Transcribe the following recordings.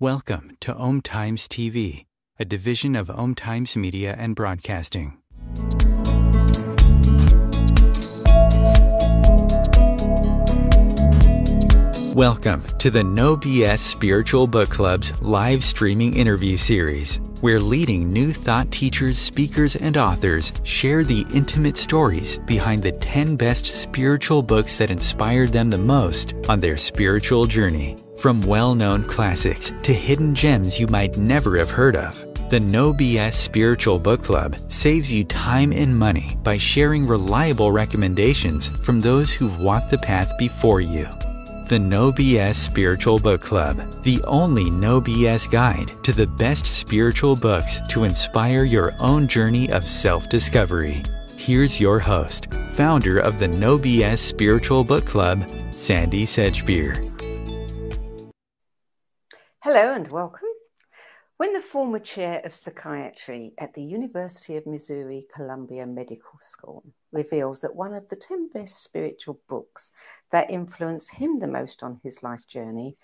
Welcome to Om Times TV, a division of Om Times Media and Broadcasting. Welcome to the No BS Spiritual Book Club's live streaming interview series, where leading new thought teachers, speakers, and authors share the intimate stories behind the 10 best spiritual books that inspired them the most on their spiritual journey. From well known classics to hidden gems you might never have heard of, the No BS Spiritual Book Club saves you time and money by sharing reliable recommendations from those who've walked the path before you. The No BS Spiritual Book Club, the only No BS guide to the best spiritual books to inspire your own journey of self discovery. Here's your host, founder of the No BS Spiritual Book Club, Sandy Sedgbeer. Hello and welcome. When the former chair of psychiatry at the University of Missouri Columbia Medical School reveals that one of the 10 best spiritual books that influenced him the most on his life journey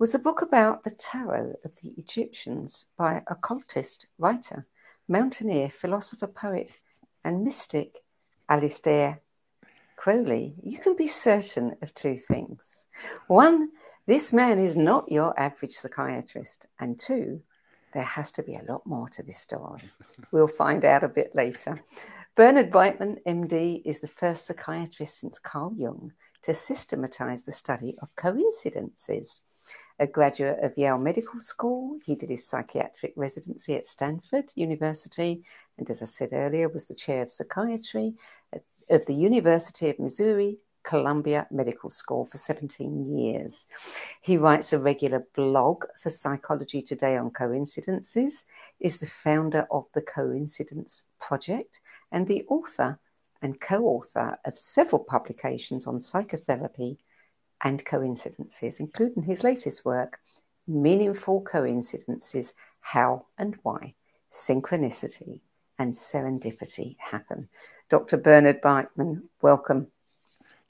was a book about the tarot of the Egyptians by occultist, writer, mountaineer, philosopher, poet, and mystic Aleister Crowley, you can be certain of two things. One, this man is not your average psychiatrist. And two, there has to be a lot more to this story. We'll find out a bit later. Bernard Beitman, MD, is the first psychiatrist since Carl Jung to systematize the study of coincidences. A graduate of Yale Medical School, he did his psychiatric residency at Stanford University, and as I said earlier, was the chair of psychiatry of the University of Missouri Columbia Medical School for 17 years. He writes a regular blog for Psychology Today on coincidences, is the founder of the Coincidence Project, and the author and co author of several publications on psychotherapy and coincidences, including his latest work, Meaningful Coincidences How and Why Synchronicity and Serendipity Happen. Dr. Bernard Beitman, welcome.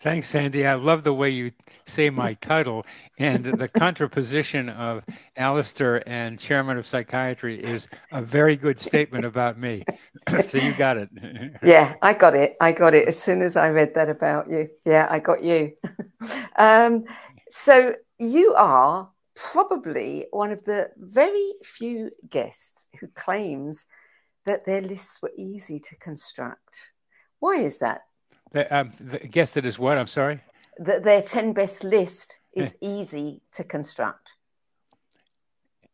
Thanks, Sandy. I love the way you say my title. And the contraposition of Aleister and chairman of psychiatry is a very good statement about me. so you got it. yeah, I got it. I got it as soon as I read that about you. Yeah, I got you. um, so you are probably one of the very few guests who claims that their lists were easy to construct. Why is that? The, um, the guess that is what? I'm sorry. That their ten best list is easy to construct.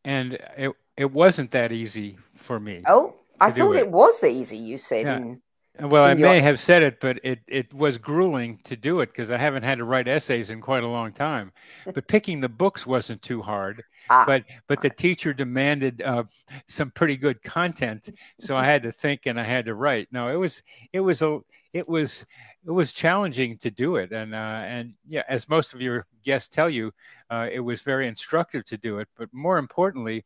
And it it wasn't that easy for me. Oh, I thought it. it. was easy. You said yeah. in well, I may have said it, but it, it was grueling to do it because I haven't had to write essays in quite a long time. But picking the books wasn't too hard. Ah, but but the teacher demanded uh, some pretty good content, so I had to think and I had to write. No, it was it was a it was it was challenging to do it, and uh, and yeah, as most of your guests tell you, uh, it was very instructive to do it. But more importantly,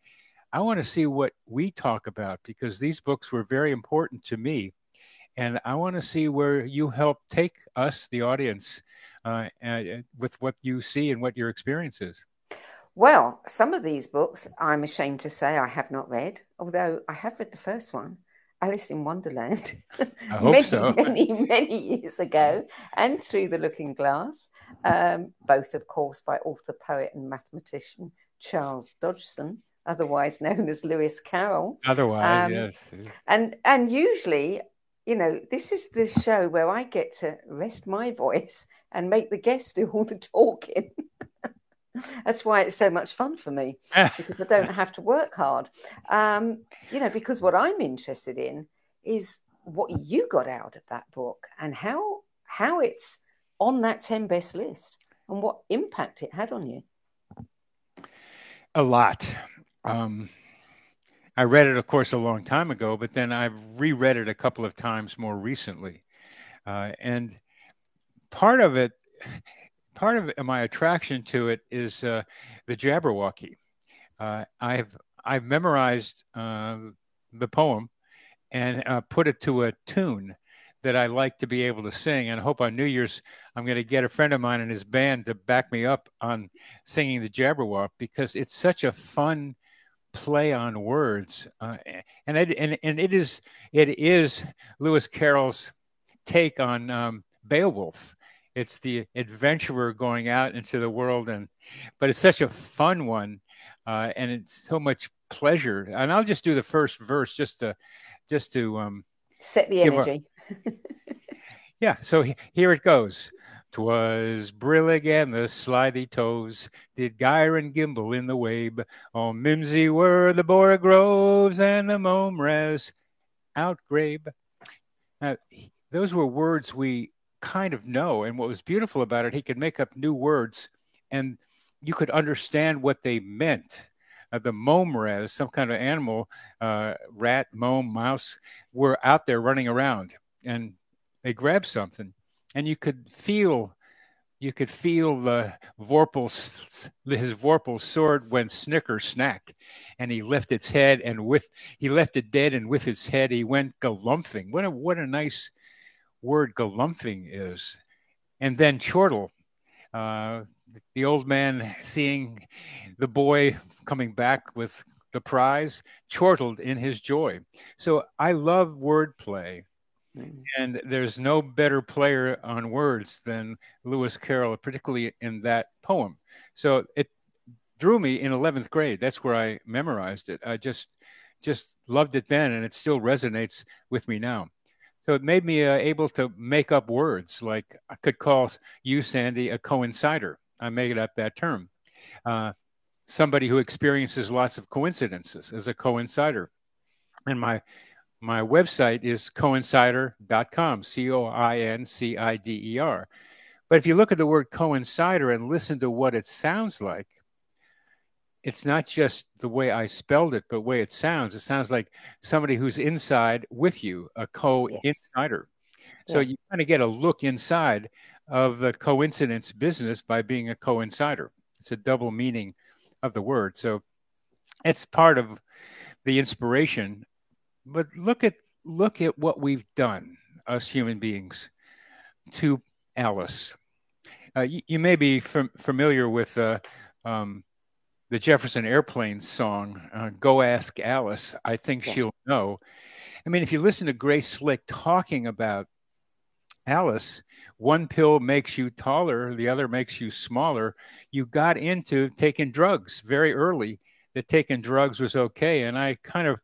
I want to see what we talk about because these books were very important to me and I want to see where you help take us, the audience, uh, uh, with what you see and what your experience is. Well, some of these books, I'm ashamed to say, I have not read, although I have read the first one, Alice in Wonderland, many, so. many, many years ago, and Through the Looking Glass, um, both, of course, by author, poet, and mathematician Charles Dodgson otherwise known as Lewis Carroll. Otherwise, um, yes. And and usually you know, this is the show where I get to rest my voice and make the guests do all the talking. That's why it's so much fun for me because I don't have to work hard. Um, you know, because what I'm interested in is what you got out of that book and how how it's on that 10 best list and what impact it had on you. A lot. Um, I read it, of course, a long time ago, but then I've reread it a couple of times more recently. Uh, and part of it, part of my attraction to it is uh, the Jabberwocky. Uh, I've I've memorized uh, the poem and uh, put it to a tune that I like to be able to sing. And I hope on New Year's I'm going to get a friend of mine and his band to back me up on singing the Jabberwock because it's such a fun play on words, uh, and it and, and it is it is Lewis Carroll's take on um, Beowulf. It's the adventurer going out into the world, and but it's such a fun one, uh, and it's so much pleasure. And I'll just do the first verse just to just to um, set the energy. yeah, so here it goes. Twas Brillig and the slithy toves did gyre and gimble in the wabe. On mimsy were the borogoves and the momres outgrabe. Now, those were words we kind of know. And what was beautiful about it, he could make up new words and you could understand what they meant. Uh, the momres, some kind of animal, uh, rat, mome, mouse, were out there running around and they grabbed something and you could feel you could feel the Vorpal, his Vorpal's sword went snicker snack, and he left its head, and with he left it dead, and with its head he went galumphing. What a what a nice word galumphing is. And then chortle, uh, the old man seeing the boy coming back with the prize, chortled in his joy. So I love wordplay. Mm. And there's no better player on words than Lewis Carroll, particularly in that poem. So it drew me in 11th grade. That's where I memorized it. I just just loved it then, and it still resonates with me now. So it made me uh, able to make up words. Like I could call you, Sandy, a coincider. I made up that term. Uh, somebody who experiences lots of coincidences as a coincider. And my my website is coincider.com, C O I N C I D E R. But if you look at the word coincider and listen to what it sounds like, it's not just the way I spelled it, but the way it sounds. It sounds like somebody who's inside with you, a co-insider. Yes. So yeah. you kind of get a look inside of the coincidence business by being a coincider. It's a double meaning of the word. So it's part of the inspiration but look at look at what we've done, us human beings, to Alice. Uh, you, you, may be fam- familiar with uh, um, the Jefferson Airplane song, uh, "Go Ask Alice." I think yeah. she'll know. I mean, if you listen to Grace Slick talking about Alice, one pill makes you taller, the other makes you smaller. You got into taking drugs very early that taking drugs was okay. And I kind of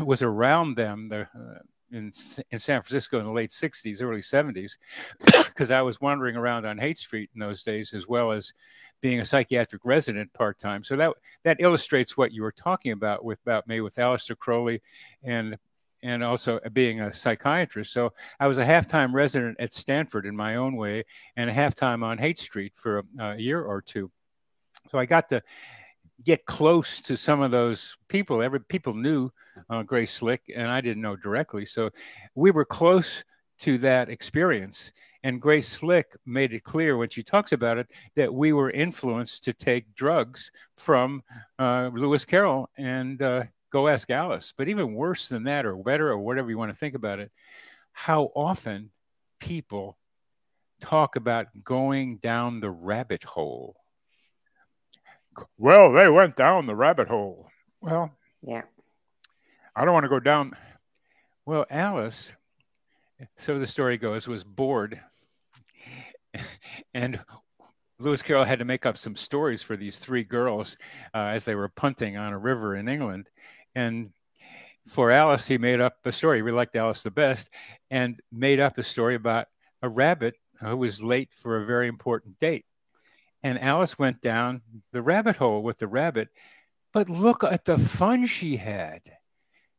was around them the, uh, in, in San Francisco in the late 60s, early 70s, because I was wandering around on Haight Street in those days, as well as being a psychiatric resident part time. So that that illustrates what you were talking about with about me with Aleister Crowley and and also being a psychiatrist. So I was a half-time resident at Stanford in my own way, and a half-time on Haight Street for a, a year or two. So I got to get close to some of those people. Every people knew uh, Grace Slick, and I didn't know directly. So we were close to that experience. And Grace Slick made it clear when she talks about it that we were influenced to take drugs from uh, Lewis Carroll and uh, Go Ask Alice. But even worse than that, or better, or whatever you want to think about it, how often people talk about going down the rabbit hole well, they went down the rabbit hole. Well, yeah. I don't want to go down. Well, Alice, so the story goes, was bored. and Lewis Carroll had to make up some stories for these three girls uh, as they were punting on a river in England. And for Alice, he made up a story. We liked Alice the best and made up a story about a rabbit who was late for a very important date and Alice went down the rabbit hole with the rabbit. But look at the fun she had.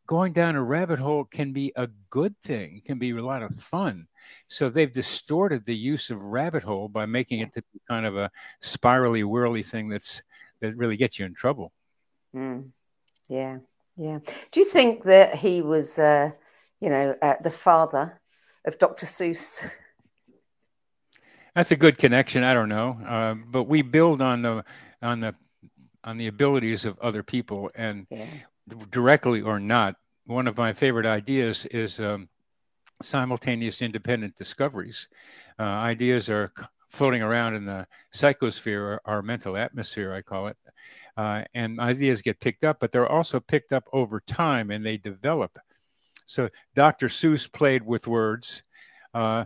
Going down a rabbit hole can be a good thing, it can be a lot of fun. So they've distorted the use of rabbit hole by making it to be kind of a spirally whirly thing that's that really gets you in trouble. Mm. Yeah, yeah. Do you think that he was, uh, you know, uh, the father of Dr. Seuss? That's a good connection. I don't know, uh, but we build on the on the on the abilities of other people, and yeah. directly or not. One of my favorite ideas is um, simultaneous independent discoveries. Uh, ideas are floating around in the psychosphere, our mental atmosphere, I call it. Uh, and ideas get picked up, but they're also picked up over time and they develop. So Dr. Seuss played with words. Uh,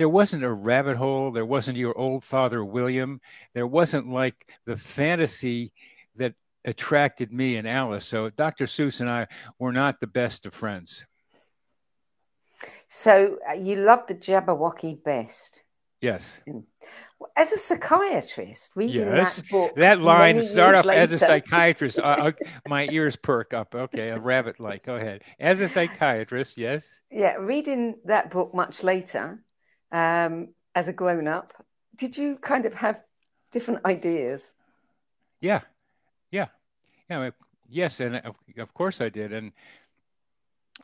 there wasn't a rabbit hole. There wasn't your old father, William. There wasn't like the fantasy that attracted me and Alice. So Dr. Seuss and I were not the best of friends. So uh, you loved the Jabberwocky best. Yes. As a psychiatrist, reading yes. that book, that line start off later. as a psychiatrist. uh, uh my ears perk up. Okay, a rabbit like. Go ahead. As a psychiatrist, yes. Yeah, reading that book much later, um, as a grown up, did you kind of have different ideas? Yeah, yeah, yeah. Yes, and of, of course I did, and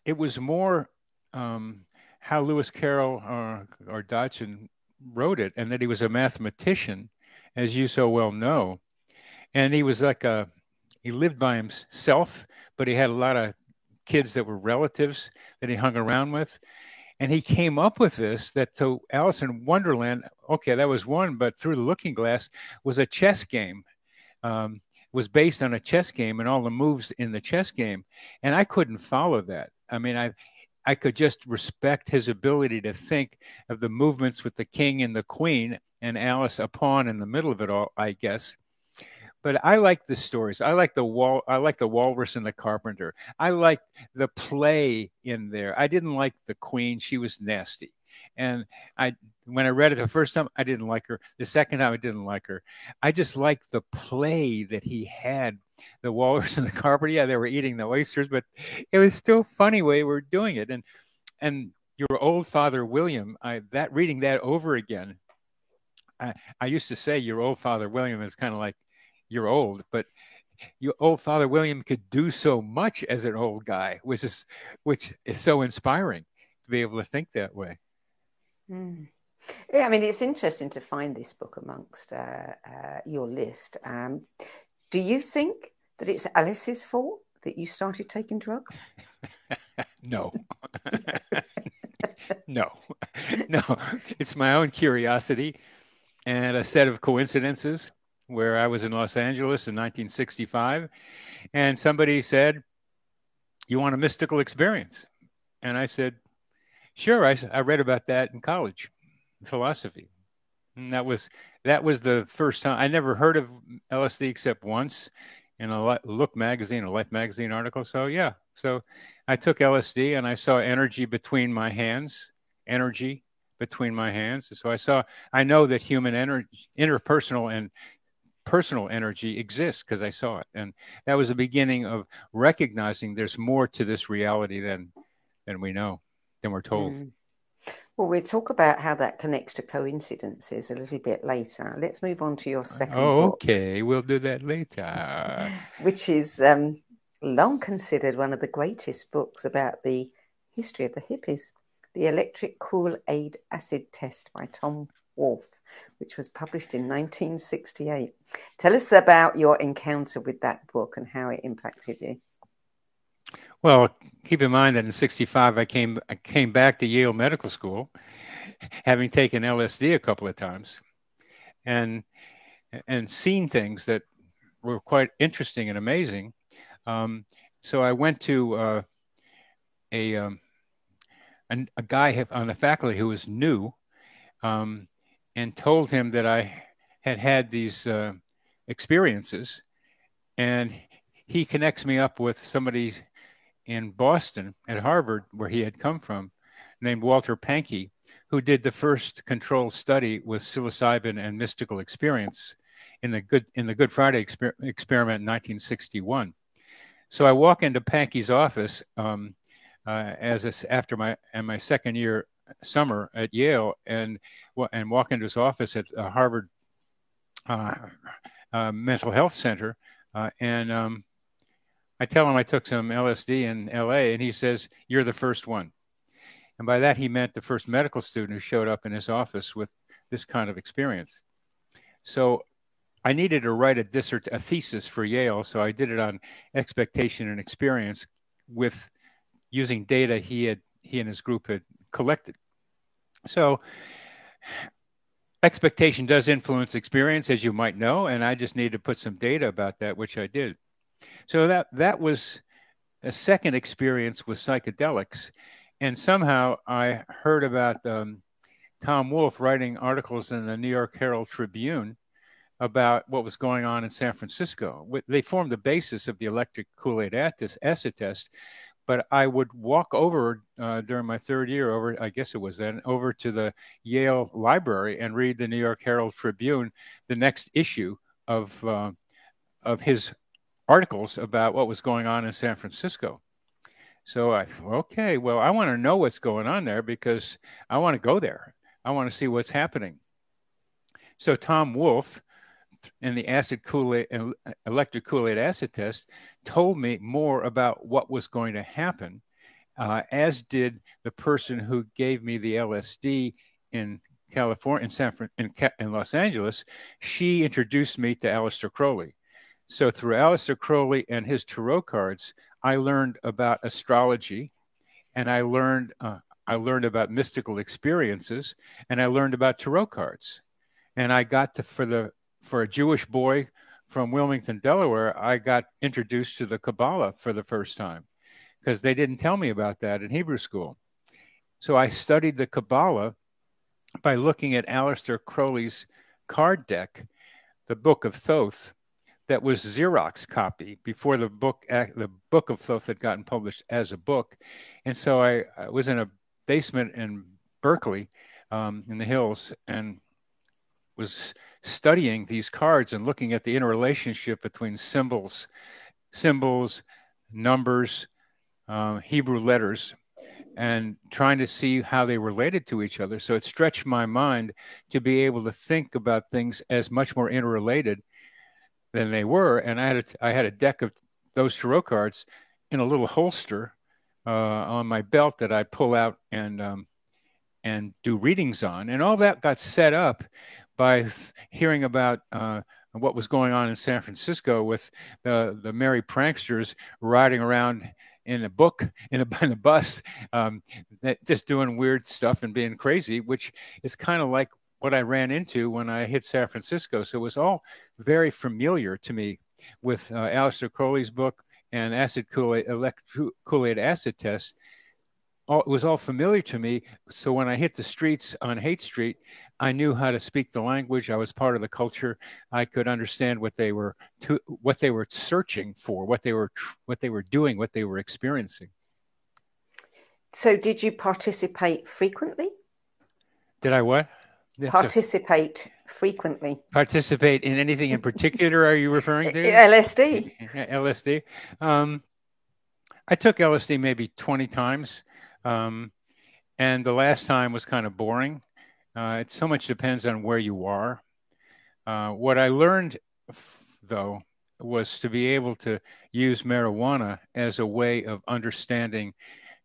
it was more um, how Lewis Carroll or, or Dodgson wrote it, and that he was a mathematician, as you so well know, and he was like a he lived by himself, but he had a lot of kids that were relatives that he hung around with. And he came up with this that so Alice in Wonderland, okay, that was one, but through the looking glass was a chess game. Um, was based on a chess game and all the moves in the chess game. And I couldn't follow that. I mean, I I could just respect his ability to think of the movements with the king and the queen and Alice a pawn in the middle of it all, I guess. But I like the stories. I like the wall. I like the walrus and the carpenter. I like the play in there. I didn't like the queen. She was nasty. And I, when I read it the first time, I didn't like her. The second time, I didn't like her. I just liked the play that he had the walrus and the carpenter. Yeah, they were eating the oysters, but it was still funny way we are doing it. And and your old father William, I that reading that over again. I, I used to say your old father William is kind of like you're old, but your old father William could do so much as an old guy, which is which is so inspiring to be able to think that way. Mm. Yeah, I mean, it's interesting to find this book amongst uh, uh, your list. Um, do you think that it's Alice's fault that you started taking drugs? no. no. No. It's my own curiosity and a set of coincidences where I was in Los Angeles in 1965 and somebody said, You want a mystical experience? And I said, Sure. I, I read about that in college, philosophy. And that was that was the first time I never heard of LSD except once in a Look magazine, a Life magazine article. So yeah, so I took LSD and I saw energy between my hands, energy between my hands. So I saw, I know that human energy, interpersonal and personal energy exists because I saw it, and that was the beginning of recognizing there's more to this reality than than we know, than we're told. Mm. Well, we'll talk about how that connects to coincidences a little bit later. Let's move on to your second oh, Okay, we'll do that later. Which is um, long considered one of the greatest books about the history of the hippies The Electric Cool Aid Acid Test by Tom Wolfe, which was published in 1968. Tell us about your encounter with that book and how it impacted you. Well, keep in mind that in 65 I came I came back to Yale Medical School having taken LSD a couple of times and and seen things that were quite interesting and amazing. Um, so I went to uh, a, um, a, a guy on the faculty who was new um, and told him that I had had these uh, experiences, and he connects me up with somebody in Boston at Harvard, where he had come from, named Walter Pahnke, who did the first controlled study with psilocybin and mystical experience in the Good in the Good Friday exper- experiment in 1961. So I walk into Pahnke's office um, uh, as a, after my and my second year summer at Yale, and and walk into his office at uh, Harvard uh, uh Mental Health Center, uh, and um, I tell him I took some LSD in LA, and he says, You're the first one. And by that, he meant the first medical student who showed up in his office with this kind of experience. So I needed to write a, dissert- a thesis for Yale. So I did it on expectation and experience with using data he had he and his group had collected. So expectation does influence experience, as you might know, and I just need to put some data about that, which I did. So that that was a second experience with psychedelics, and somehow I heard about um, Tom Wolfe writing articles in the New York Herald Tribune about what was going on in San Francisco. They formed the basis of the electric Kool-Aid acid test, but I would walk over uh, during my third year over, I guess it was then, over to the Yale Library and read the New York Herald Tribune, the next issue of uh, of his articles about what was going on in San Francisco. So I thought, okay, well, I want to know what's going on there because I want to go there. I want to see what's happening. So Tom Wolfe in the acid Kool-Aid electric Kool-Aid acid test told me more about what was going to happen, uh, as did the person who gave me the LSD in California, in San in, in Los Angeles. She introduced me to Aleister Crowley. So through Aleister Crowley and his tarot cards, I learned about astrology, and I learned uh, I learned about mystical experiences, and I learned about tarot cards. And I got to for the for a Jewish boy from Wilmington, Delaware, I got introduced to the Kabbalah for the first time because they didn't tell me about that in Hebrew school. So I studied the Kabbalah by looking at Aleister Crowley's card deck, the Book of Thoth, that was Xerox copy before the book the Book of Thoth had gotten published as a book, and so I, I was in a basement in Berkeley, um, in the hills, and was studying these cards and looking at the interrelationship between symbols, symbols, numbers, uh, Hebrew letters, and trying to see how they related to each other. So it stretched my mind to be able to think about things as much more interrelated than they were. And I had a, I had a deck of those tarot cards in a little holster uh, on my belt that I pull out and um, and do readings on, and all that got set up by hearing about uh, what was going on in San Francisco with the the merry pranksters riding around in a book in a, in a bus, um, just doing weird stuff and being crazy, which is kind of like what I ran into when I hit San Francisco. So it was all very familiar to me with uh, Aleister Crowley's book and acid Kool-Aid, Kool-Aid acid test. All, it was all familiar to me. So when I hit the streets on Haight Street, I knew how to speak the language. I was part of the culture. I could understand what they were to, what they were searching for, what they were what they were doing, what they were experiencing. So, did you participate frequently? Did I what? Participate frequently. Participate in anything in particular? Are you referring to LSD? LSD. Um, I took LSD maybe twenty times, um, and the last time was kind of boring. Uh, it so much depends on where you are. Uh, what I learned, though, was to be able to use marijuana as a way of understanding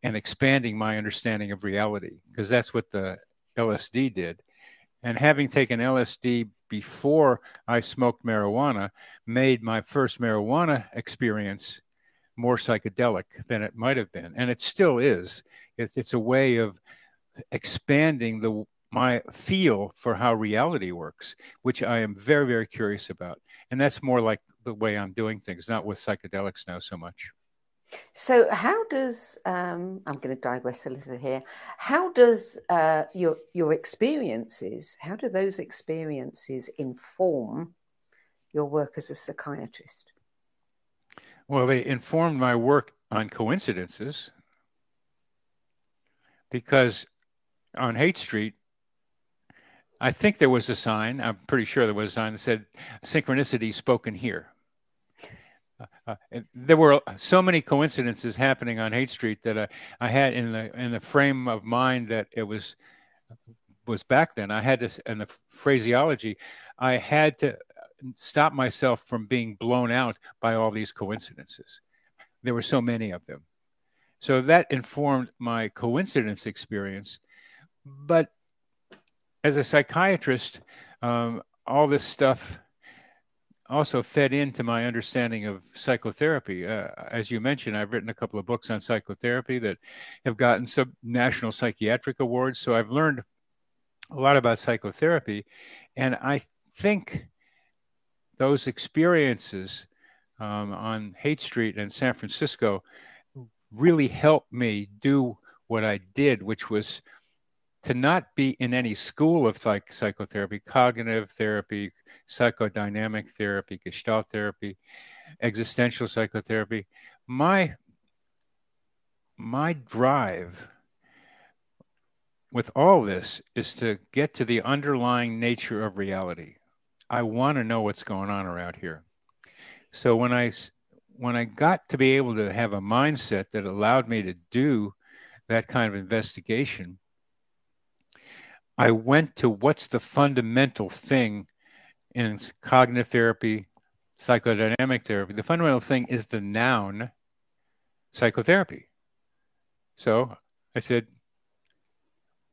and expanding my understanding of reality, because that's what the LSD did. And having taken LSD before I smoked marijuana made my first marijuana experience more psychedelic than it might have been. And it still is. It's, it's a way of expanding the my feel for how reality works, which I am very, very curious about. And that's more like the way I'm doing things, not with psychedelics now so much. So, how does um, I'm going to digress a little here? How does uh, your your experiences? How do those experiences inform your work as a psychiatrist? Well, they informed my work on coincidences because on Haight Street, I think there was a sign. I'm pretty sure there was a sign that said "Synchronicity spoken here." Uh, uh there were so many coincidences happening on Haight Street that uh, I had in the in the frame of mind that it was was back then. I had to, in the phraseology, I had to stop myself from being blown out by all these coincidences. There were so many of them, so that informed my coincidence experience. But as a psychiatrist, um, all this stuff, also fed into my understanding of psychotherapy. Uh, as you mentioned, I've written a couple of books on psychotherapy that have gotten some national psychiatric awards. So I've learned a lot about psychotherapy. And I think those experiences um, on Haight Street in San Francisco really helped me do what I did, which was to not be in any school of psych- psychotherapy, cognitive therapy, psychodynamic therapy, gestalt therapy, existential psychotherapy. My my drive with all this is to get to the underlying nature of reality. I want to know what's going on around here. So when I when I got to be able to have a mindset that allowed me to do that kind of investigation, I went to what's the fundamental thing in cognitive therapy, psychodynamic therapy. The fundamental thing is the noun psychotherapy. So I said,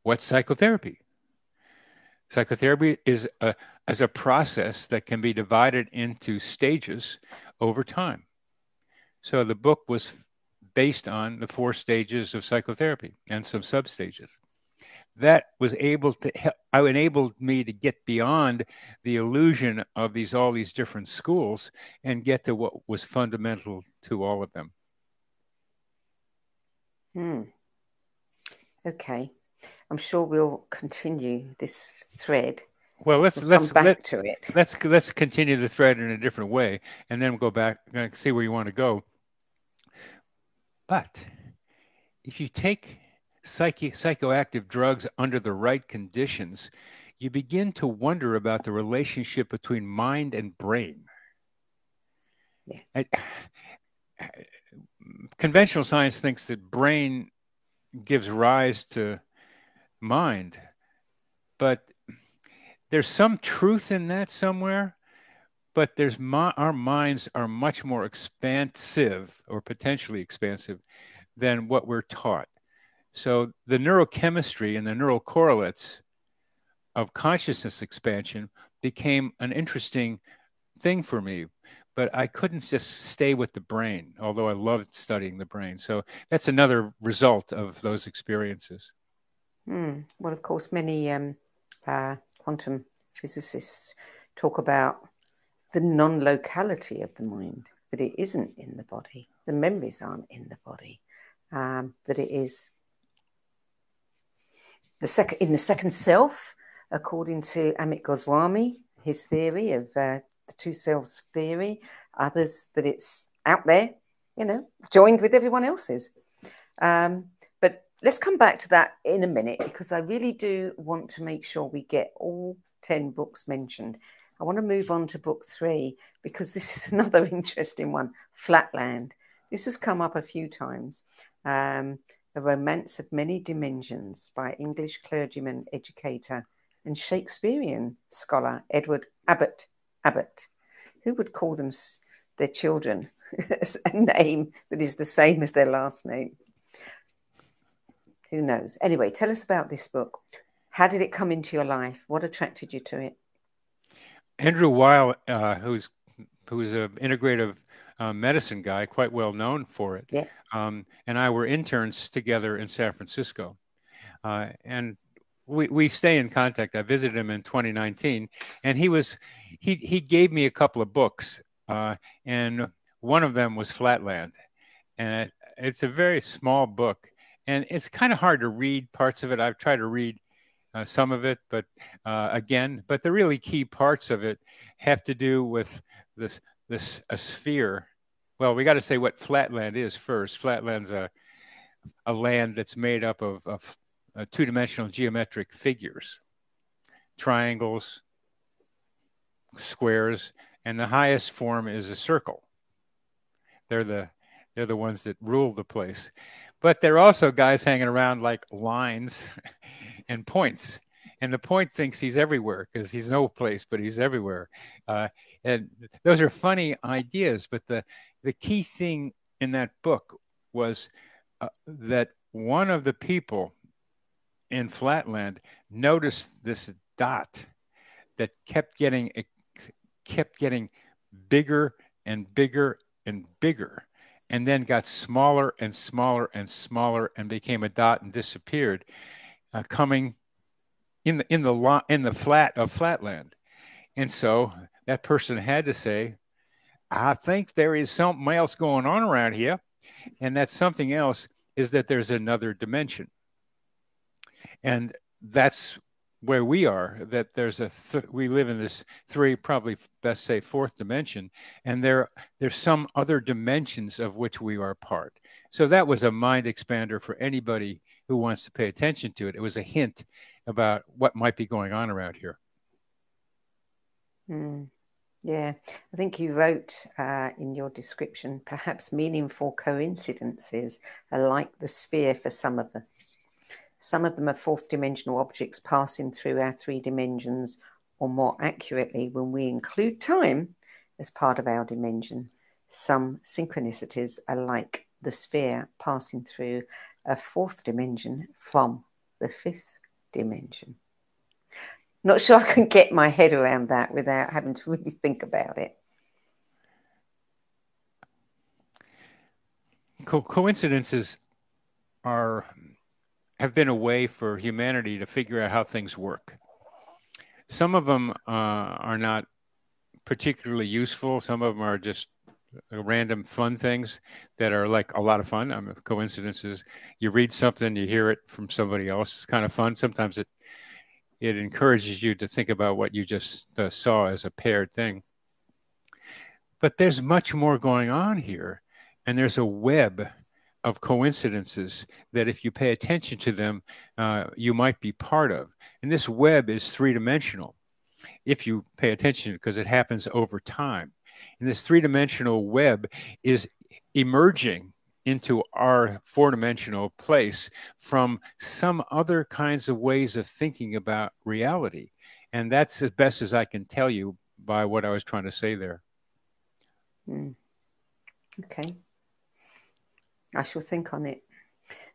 What's psychotherapy? Psychotherapy is a, as a process that can be divided into stages over time. So the book was based on the four stages of psychotherapy and some substages that was able to help I enabled me to get beyond the illusion of these all these different schools and get to what was fundamental to all of them. Hmm. Okay. I'm sure we'll continue this thread. Well, let's we'll let's back let, to it. Let's let's continue the thread in a different way, and then we'll go back and see where you want to go. But if you take psychoactive drugs under the right conditions, you begin to wonder about the relationship between mind and brain. Yeah. I, conventional science thinks that brain gives rise to mind, but there's some truth in that somewhere. But there's our minds are much more expansive or potentially expansive than what we're taught. So the neurochemistry and the neural correlates of consciousness expansion became an interesting thing for me. But I couldn't just stay with the brain, although I loved studying the brain. So that's another result of those experiences. Mm. Well, of course, many um, uh, quantum physicists talk about the non locality of the mind, that it isn't in the body, the memories aren't in the body, um, that it is the second in the second self, according to Amit Goswami, his theory of uh, the two selves theory. Others that it's out there, you know, joined with everyone else's. Um, but let's come back to that in a minute because I really do want to make sure we get all 10 books mentioned. I want to move on to book three because this is another interesting one Flatland. This has come up a few times. Um, a Romance of Many Dimensions by English clergyman, educator, and Shakespearean scholar Edward Abbott. Abbott. Who would call them their children a name that is the same as their last name? Who knows? Anyway, tell us about this book. How did it come into your life? What attracted you to it? Andrew Weil, uh, who's who's an integrative uh, medicine guy, quite well known for it. Yeah. Um, and I were interns together in San Francisco. Uh, and we, we stay in contact. I visited him in 2019, and he was he he gave me a couple of books, uh, and one of them was Flatland, and it, it's a very small book, and it's kind of hard to read parts of it. I've tried to read uh, some of it, but uh, again, but the really key parts of it have to do with this this a sphere. Well, we got to say what flatland is first. Flatland's a a land that's made up of, of uh, two-dimensional geometric figures, triangles, squares, and the highest form is a circle. They're the they're the ones that rule the place. But there are also guys hanging around like lines and points. And the point thinks he's everywhere because he's no place, but he's everywhere. Uh, and those are funny ideas but the the key thing in that book was uh, that one of the people in flatland noticed this dot that kept getting kept getting bigger and bigger and bigger and then got smaller and smaller and smaller and became a dot and disappeared uh, coming in the in the in the flat of flatland. And so that person had to say i think there is something else going on around here and that something else is that there's another dimension. And that's where we are that there's a th- we live in this three probably best say fourth dimension and there there's some other dimensions of which we are part. So that was a mind expander for anybody who wants to pay attention to it it was a hint about what might be going on around here mm. yeah i think you wrote uh, in your description perhaps meaningful coincidences are like the sphere for some of us some of them are fourth dimensional objects passing through our three dimensions, or more accurately, when we include time as part of our dimension. Some synchronicities are like the sphere passing through a fourth dimension from the fifth dimension. Not sure I can get my head around that without having to really think about it. Co- coincidences are have been a way for humanity to figure out how things work. Some of them uh, are not particularly useful. Some of them are just random fun things that are like a lot of fun. I mean, coincidences. You read something, you hear it from somebody else. It's kind of fun. Sometimes it it encourages you to think about what you just uh, saw as a paired thing. But there's much more going on here, and there's a web of coincidences that if you pay attention to them, uh, you might be part of. And this web is three dimensional if you pay attention because it happens over time. And this three dimensional web is emerging into our four dimensional place from some other kinds of ways of thinking about reality. And that's as best as I can tell you by what I was trying to say there. Mm. Okay. I shall think on it.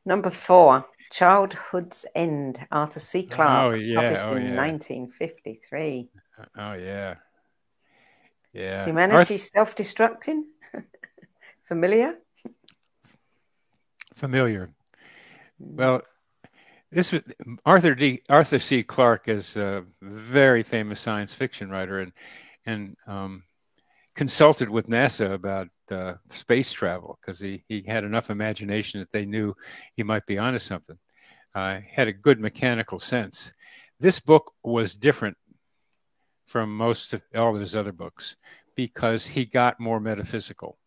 Number four, Childhood's End, Arthur C. Clarke, oh, yeah. published oh, in yeah. 1953. Oh, yeah. Yeah. Humanity Arth- self destructing? Familiar? Familiar. Well, this was Arthur D. Arthur C. Clarke is a very famous science fiction writer and and um, consulted with NASA about uh, space travel because he, he had enough imagination that they knew he might be onto something. Uh, had a good mechanical sense. This book was different from most of all of his other books because he got more metaphysical.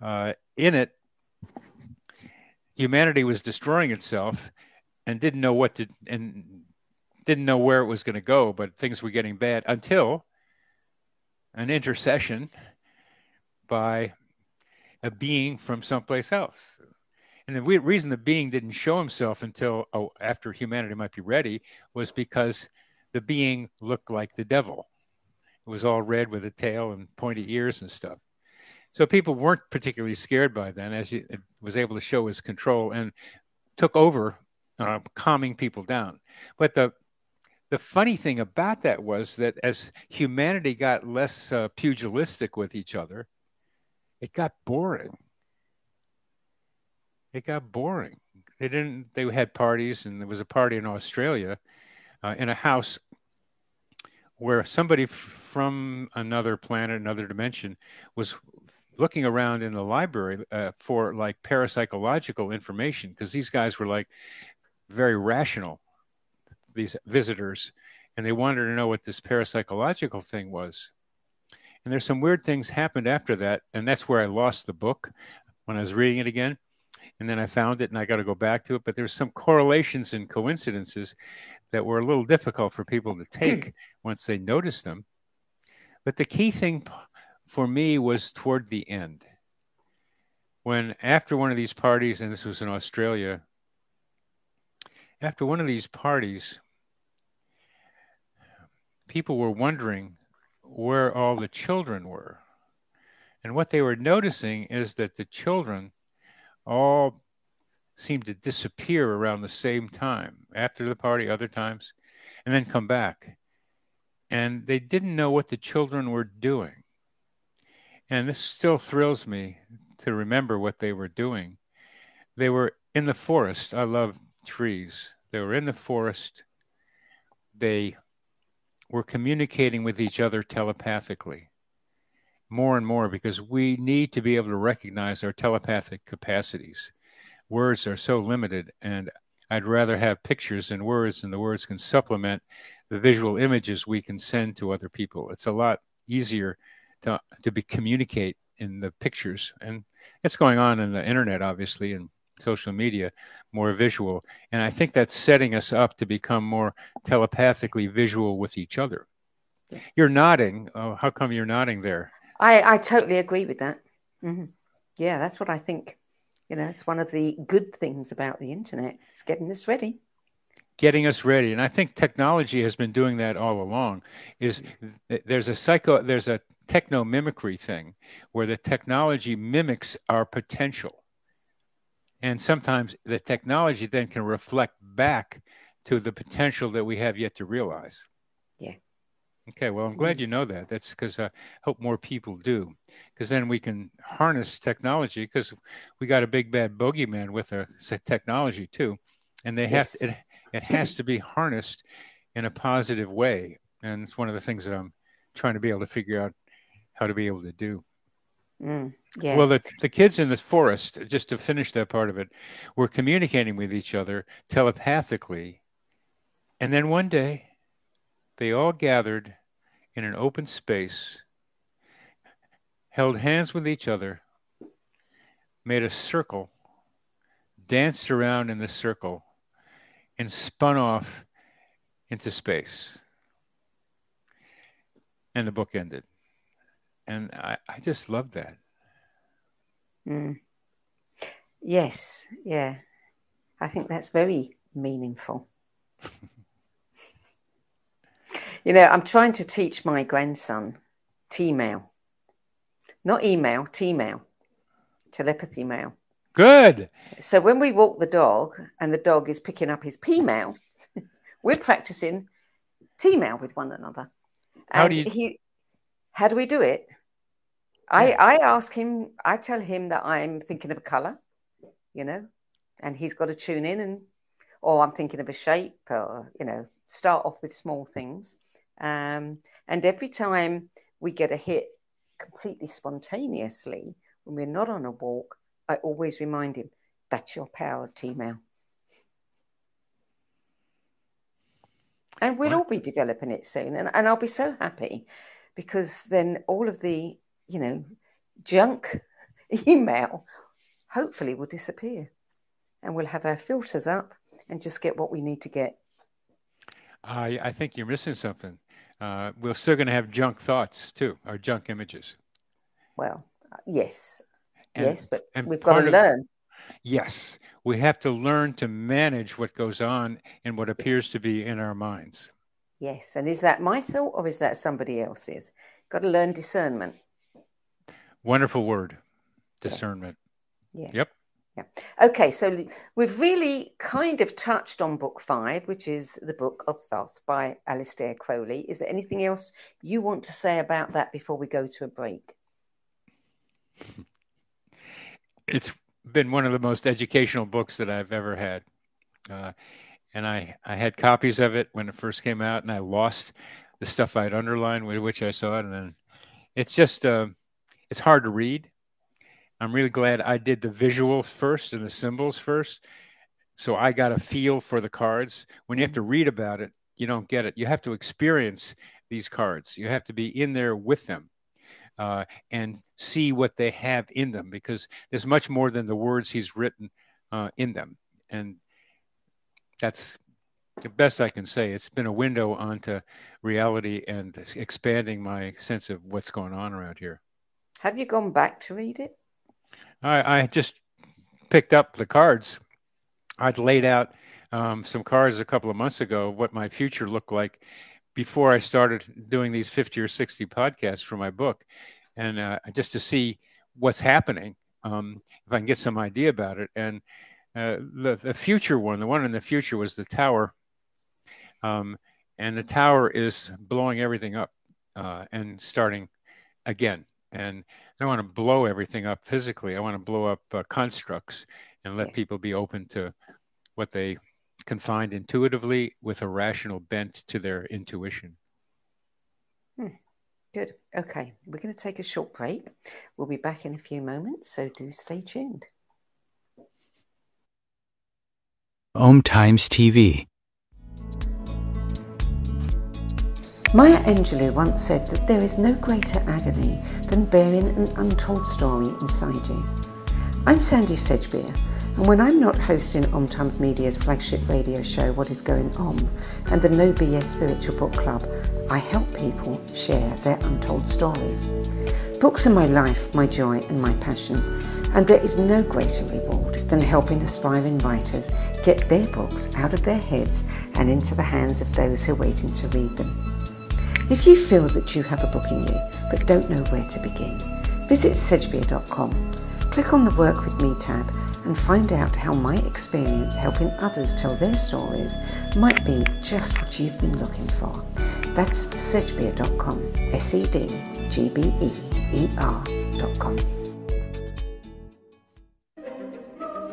Uh, in it, humanity was destroying itself and didn't know what to and didn't know where it was going to go, but things were getting bad until an intercession by a being from someplace else. And the reason the being didn't show himself until oh, after humanity might be ready was because the being looked like the devil. It was all red with a tail and pointy ears and stuff. So people weren't particularly scared by then, as he was able to show his control and took over, uh, calming people down. But the the funny thing about that was that as humanity got less uh, pugilistic with each other, it got boring. It got boring. They didn't. They had parties, and there was a party in Australia, uh, in a house where somebody f- from another planet, another dimension, was looking around in the library uh, for like parapsychological information because these guys were like very rational, these visitors, and they wanted to know what this parapsychological thing was. And there's some weird things happened after that. And that's where I lost the book when I was reading it again. And then I found it and I got to go back to it. But there's some correlations and coincidences that were a little difficult for people to hmm. take once they noticed them. But the key thing for me was toward the end. When after one of these parties, and this was in Australia, after one of these parties, people were wondering where all the children were. And what they were noticing is that the children all seemed to disappear around the same time after the party, other times, and then come back. And they didn't know what the children were doing. and this still thrills me to remember what they were doing. They were in the forest. I love trees. They were in the forest. They were communicating with each other telepathically more and more because we need to be able to recognize our telepathic capacities. Words are so limited, and I'd rather have pictures than words, and the words can supplement the visual images we can send to other people. It's a lot easier to, to be communicate in the pictures, and it's going on in the internet, obviously, and social media, more visual. And I think that's setting us up to become more telepathically visual with each other. You're nodding. Oh, how come you're nodding there? I, I totally agree with that. Mm-hmm. Yeah, that's what I think. You know, it's one of the good things about the internet. It's getting us ready. Getting us ready, and I think technology has been doing that all along. Is there's a psycho, there's a techno mimicry thing where the technology mimics our potential, and sometimes the technology then can reflect back to the potential that we have yet to realize. Okay, well, I'm glad mm. you know that. That's because I hope more people do, because then we can harness technology. Because we got a big bad bogeyman with a technology too, and they yes. have to, it. It has to be harnessed in a positive way, and it's one of the things that I'm trying to be able to figure out how to be able to do. Mm, yeah. Well, the, the kids in the forest, just to finish that part of it, were communicating with each other telepathically, and then one day they all gathered in an open space, held hands with each other, made a circle, danced around in the circle, and spun off into space. And the book ended. And I, I just loved that. Mm. Yes, yeah. I think that's very meaningful. You know, I'm trying to teach my grandson T-mail, not email, T-mail, telepathy mail. Good. So when we walk the dog and the dog is picking up his P-mail, we're practicing T-mail with one another. And how do you? He, how do we do it? I I ask him. I tell him that I'm thinking of a color, you know, and he's got to tune in and, or I'm thinking of a shape, or you know, start off with small things. Um, and every time we get a hit completely spontaneously, when we're not on a walk, I always remind him that's your power of T-mail. And we'll all be developing it soon. And, and I'll be so happy because then all of the, you know, junk email hopefully will disappear. And we'll have our filters up and just get what we need to get. I, I think you're missing something uh, we're still going to have junk thoughts too, or junk images. Well, yes, and, yes, but we've got to learn. Yes, we have to learn to manage what goes on in what appears yes. to be in our minds. Yes, and is that my thought or is that somebody else's? Got to learn discernment. Wonderful word, discernment. Yeah. Yep. Yeah. Okay, so we've really kind of touched on book five, which is the Book of Thoth by Aleister Crowley. Is there anything else you want to say about that before we go to a break? It's been one of the most educational books that I've ever had. Uh, and I, I had copies of it when it first came out, and I lost the stuff I'd underlined with which I saw it. And then it's just, uh, it's hard to read I'm really glad I did the visuals first and the symbols first. So I got a feel for the cards. When you have to read about it, you don't get it. You have to experience these cards. You have to be in there with them uh, and see what they have in them because there's much more than the words he's written uh, in them. And that's the best I can say. It's been a window onto reality and expanding my sense of what's going on around here. Have you gone back to read it? I, I just picked up the cards. I'd laid out um, some cards a couple of months ago, what my future looked like before I started doing these 50 or 60 podcasts for my book. And uh, just to see what's happening, um, if I can get some idea about it. And uh, the, the future one, the one in the future was the tower. Um, and the tower is blowing everything up uh, and starting again and I don't want to blow everything up physically. I want to blow up uh, constructs and let people be open to what they can find intuitively with a rational bent to their intuition. Hmm. Good. Okay, we're going to take a short break. We'll be back in a few moments, so do stay tuned. Om Times TV. Maya Angelou once said that there is no greater agony than bearing an untold story inside you. I'm Sandy Sedgbeer and when I'm not hosting Om Times Media's flagship radio show, What is Going On, and the No BS Spiritual Book Club, I help people share their untold stories. Books are my life, my joy, and my passion, and there is no greater reward than helping aspiring writers get their books out of their heads and into the hands of those who are waiting to read them. If you feel that you have a book in you but don't know where to begin, visit sedgbeer.com. Click on the Work With Me tab and find out how my experience helping others tell their stories might be just what you've been looking for. That's sedgbeer.com, S-E-D-G-B-E-E-R.com.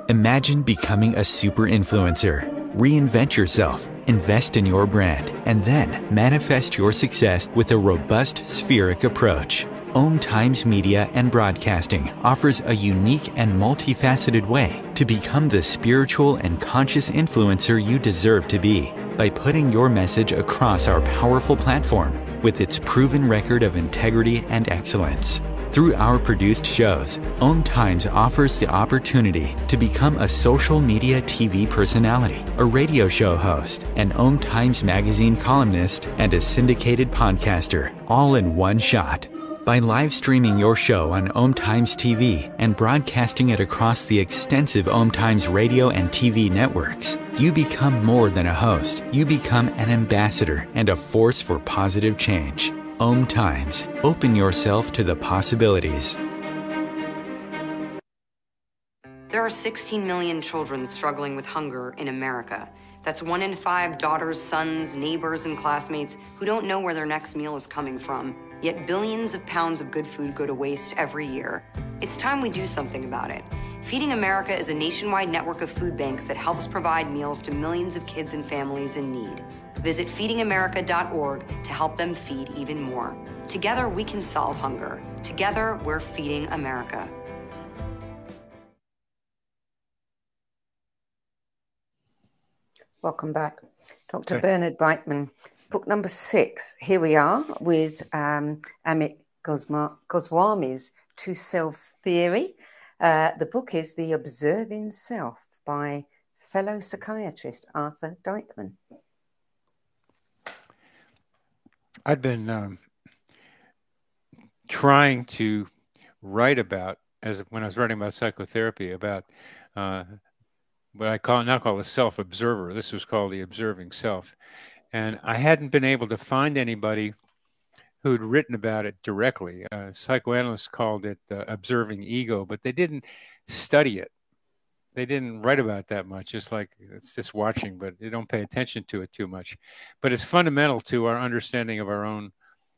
Imagine becoming a super influencer. Reinvent yourself, invest in your brand, and then manifest your success with a robust spheric approach. Om Times Media and Broadcasting offers a unique and multifaceted way to become the spiritual and conscious influencer you deserve to be by putting your message across our powerful platform with its proven record of integrity and excellence. Through our produced shows, Om Times offers the opportunity to become a social media TV personality, a radio show host, an Om Times magazine columnist, and a syndicated podcaster, all in one shot. By live streaming your show on Om Times TV and broadcasting it across the extensive Om Times radio and TV networks, you become more than a host. You become an ambassador and a force for positive change. Om Times. Open yourself to the possibilities. There are 16 million children struggling with hunger in America. That's one in five daughters, sons, neighbors, and classmates who don't know where their next meal is coming from. Yet billions of pounds of good food go to waste every year. It's time we do something about it. Feeding America is a nationwide network of food banks that helps provide meals to millions of kids and families in need. Visit feedingamerica.org to help them feed even more. Together, we can solve hunger. Together, we're feeding America. Welcome back. Dr. Okay. Bernard Beitman book number six. Here we are with um, Amit Gosma- Goswami's Two Selves Theory. Uh, the book is The Observing Self by fellow psychiatrist Arthur Deikman. I've been um, trying to write about, as when I was writing about psychotherapy, about uh, what I call now call the self observer. This was called the observing self. And I hadn't been able to find anybody who'd written about it directly. Uh, psychoanalysts called it uh, observing ego, but they didn't study it. They didn't write about that much. It's like it's just watching, but they don't pay attention to it too much. But it's fundamental to our understanding of our own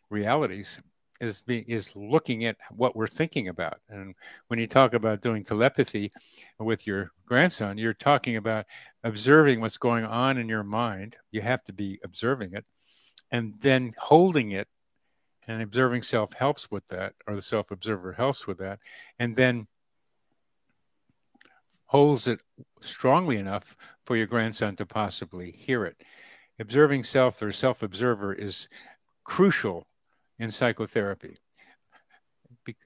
realities is is looking at what we're thinking about. And when you talk about doing telepathy with your grandson, you're talking about observing what's going on in your mind. You have to be observing it, and then holding it. And observing self helps with that, or the self observer helps with that, and then holds it strongly enough for your grandson to possibly hear it. Observing self or self observer is crucial in psychotherapy.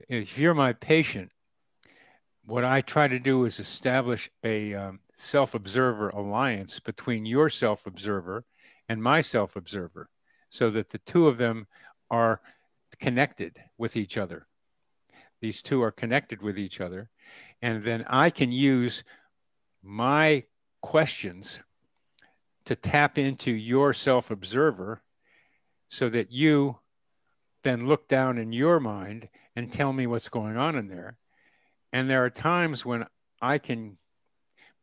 If you're my patient, what I try to do is establish a um, self observer alliance between your self observer and my self observer so that the two of them are connected with each other. These two are connected with each other. And then I can use my questions to tap into your self observer so that you then look down in your mind and tell me what's going on in there. And there are times when I can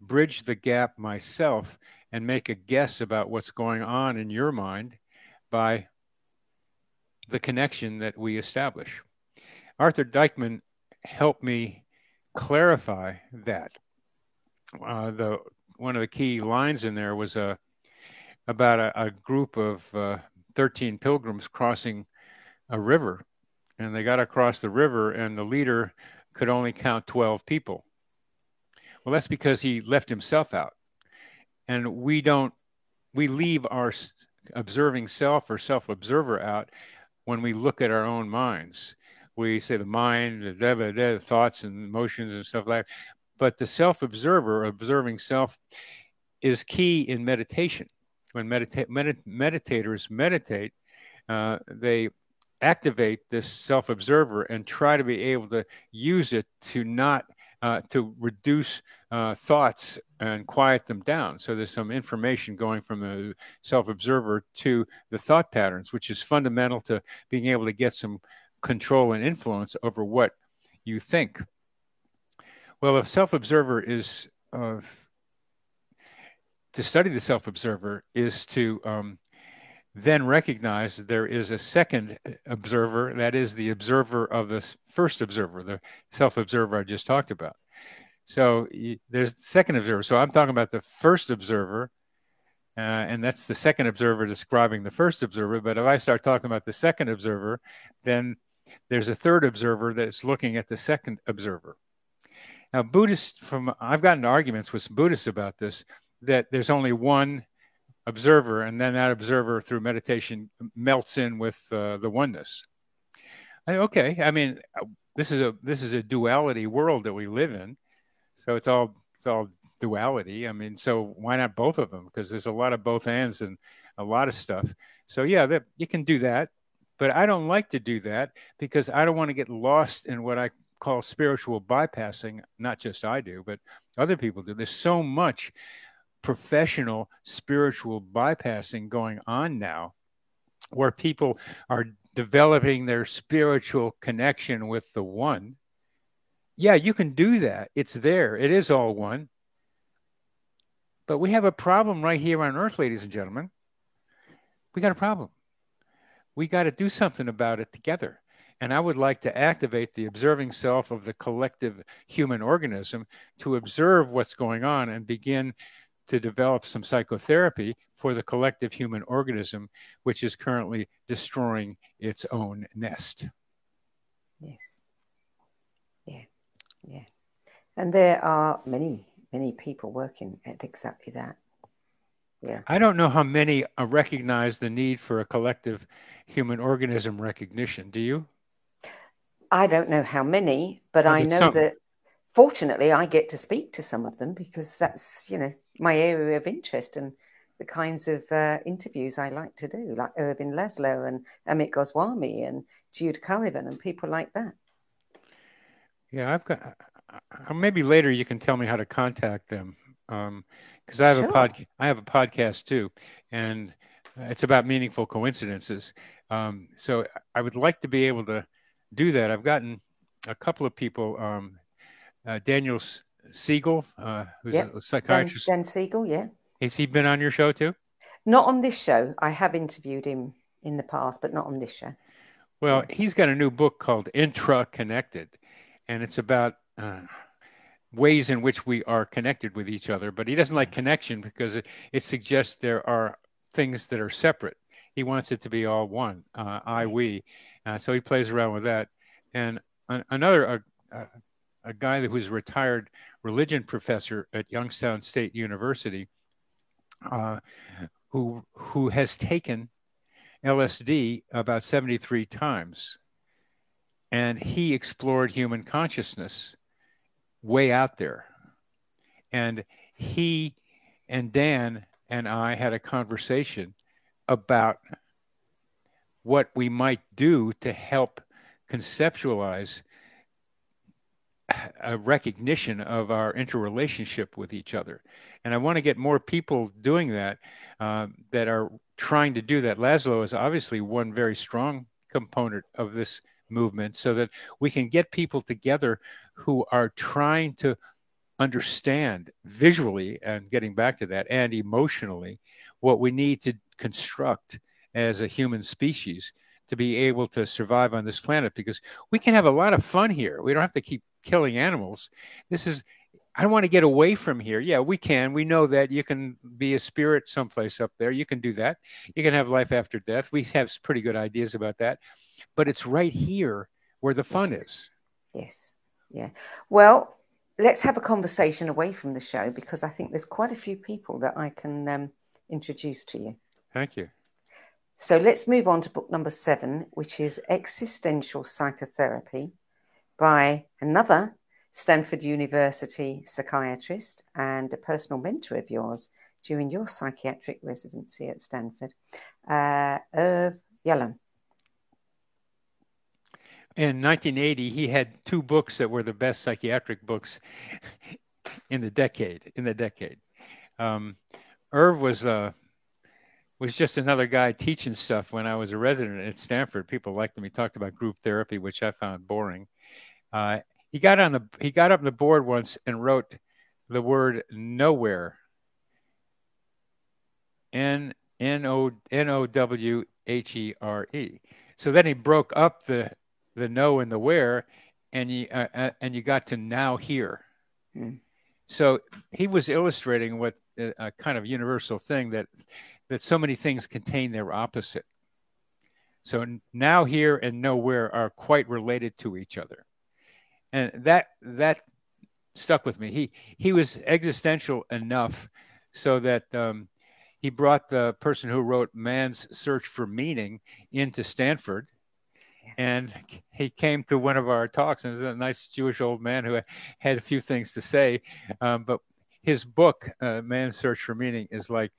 bridge the gap myself and make a guess about what's going on in your mind by the connection that we establish. Arthur Deikman helped me clarify that. Uh, the one of the key lines in there was a uh, about a, a group of uh, 13 pilgrims crossing a river, and they got across the river, and the leader could only count 12 people. Well, that's because he left himself out, and we don't. We leave our observing self or self observer out when we look at our own minds. We say the mind, the, thoughts and emotions and stuff like that. But the self observer, observing self, is key in meditation. When medita- med- meditators meditate, uh, they activate this self observer and try to be able to use it to not uh, to reduce uh, thoughts and quiet them down. So there's some information going from the self observer to the thought patterns, which is fundamental to being able to get some control and influence over what you think. Well, a self observer is uh, to study the self observer is to um, then recognize that there is a second observer, that is the observer of the first observer, the self observer I just talked about. So there's the second observer. So I'm talking about the first observer, uh, and that's the second observer describing the first observer. But if I start talking about the second observer, then there's a third observer that's looking at the second observer. Now, Buddhists, from I've gotten arguments with some Buddhists about this, that there's only one observer, and then that observer through meditation melts in with uh, the oneness. I, okay, I mean, this is a this is a duality world that we live in, so it's all it's all duality. I mean, so why not both of them? Because there's a lot of both ends and a lot of stuff. So yeah, that you can do that, but I don't like to do that because I don't want to get lost in what I call spiritual bypassing. Not just I do, but other people do. There's so much professional spiritual bypassing going on now where people are developing their spiritual connection with the one. Yeah, you can do that. It's there. It is all one. But we have a problem right here on earth, ladies and gentlemen. We got a problem. We got to do something about it together. And I would like to activate the observing self of the collective human organism to observe what's going on and begin to develop some psychotherapy for the collective human organism, which is currently destroying its own nest. Yes. Yeah. Yeah. And there are many, many people working at exactly that. Yeah. I don't know how many recognize the need for a collective human organism recognition. Do you? I don't know how many, but I know some. that fortunately I get to speak to some of them because that's, you know, my area of interest and the kinds of uh, interviews I like to do, like Ervin Laszlo and Amit Goswami and Jude Currivan and people like that. Yeah, I've got. Uh, maybe later you can tell me how to contact them because I have sure. a pod. I have a podcast too, and it's about meaningful coincidences. Um, so I would like to be able to do that. I've gotten a couple of people. Um, uh, Daniel Siegel, uh, who's yep. a psychiatrist. Dan, Dan Siegel, yeah. Has he been on your show too? Not on this show. I have interviewed him in the past, but not on this show. Well, he's got a new book called Intra Connected, and it's about uh, ways in which we are connected with each other. But he doesn't like connection because it, it suggests there are things that are separate. He wants it to be all one, uh, I, we. Uh, so he plays around with that. And another, a guy who was retired religion professor at Youngstown State University, uh, who who has taken LSD about 73 times, and he explored human consciousness way out there, and he and Dan and I had a conversation about what we might do to help conceptualize a recognition of our interrelationship with each other. And I want to get more people doing that uh, that are trying to do that. Laszlo is obviously one very strong component of this movement so that we can get people together who are trying to understand visually and getting back to that and emotionally what we need to construct as a human species to be able to survive on this planet because we can have a lot of fun here. We don't have to keep killing animals. This is I want to get away from here. Yeah, we can. We know that you can be a spirit someplace up there. You can do that. You can have life after death. We have pretty good ideas about that. But it's right here where the fun yes. is. Yes. Yeah. Well, let's have a conversation away from the show because I think there's quite a few people that I can um, introduce to you. Thank you. So let's move on to book number seven, which is Existential Psychotherapy by another Stanford University psychiatrist and a personal mentor of yours during your psychiatric residency at Stanford, uh, Irv Yalom. In 1980, he had two books that were the best psychiatric books in the decade. In the decade, um, Irv was uh, was just another guy teaching stuff when I was a resident at Stanford. People liked him. He talked about group therapy, which I found boring. Uh, he got on the he got up on the board once and wrote the word nowhere. N N O N O W H E R E. So then he broke up the the no and the where, and you uh, uh, and you got to now here. Mm. So he was illustrating what a, uh, a kind of universal thing that that so many things contain their opposite. So now here and nowhere are quite related to each other and that that stuck with me. He he was existential enough so that um, he brought the person who wrote Man's Search for Meaning into Stanford. And he came to one of our talks, and was a nice Jewish old man who had a few things to say. Um, but his book, uh, Man's Search for Meaning, is like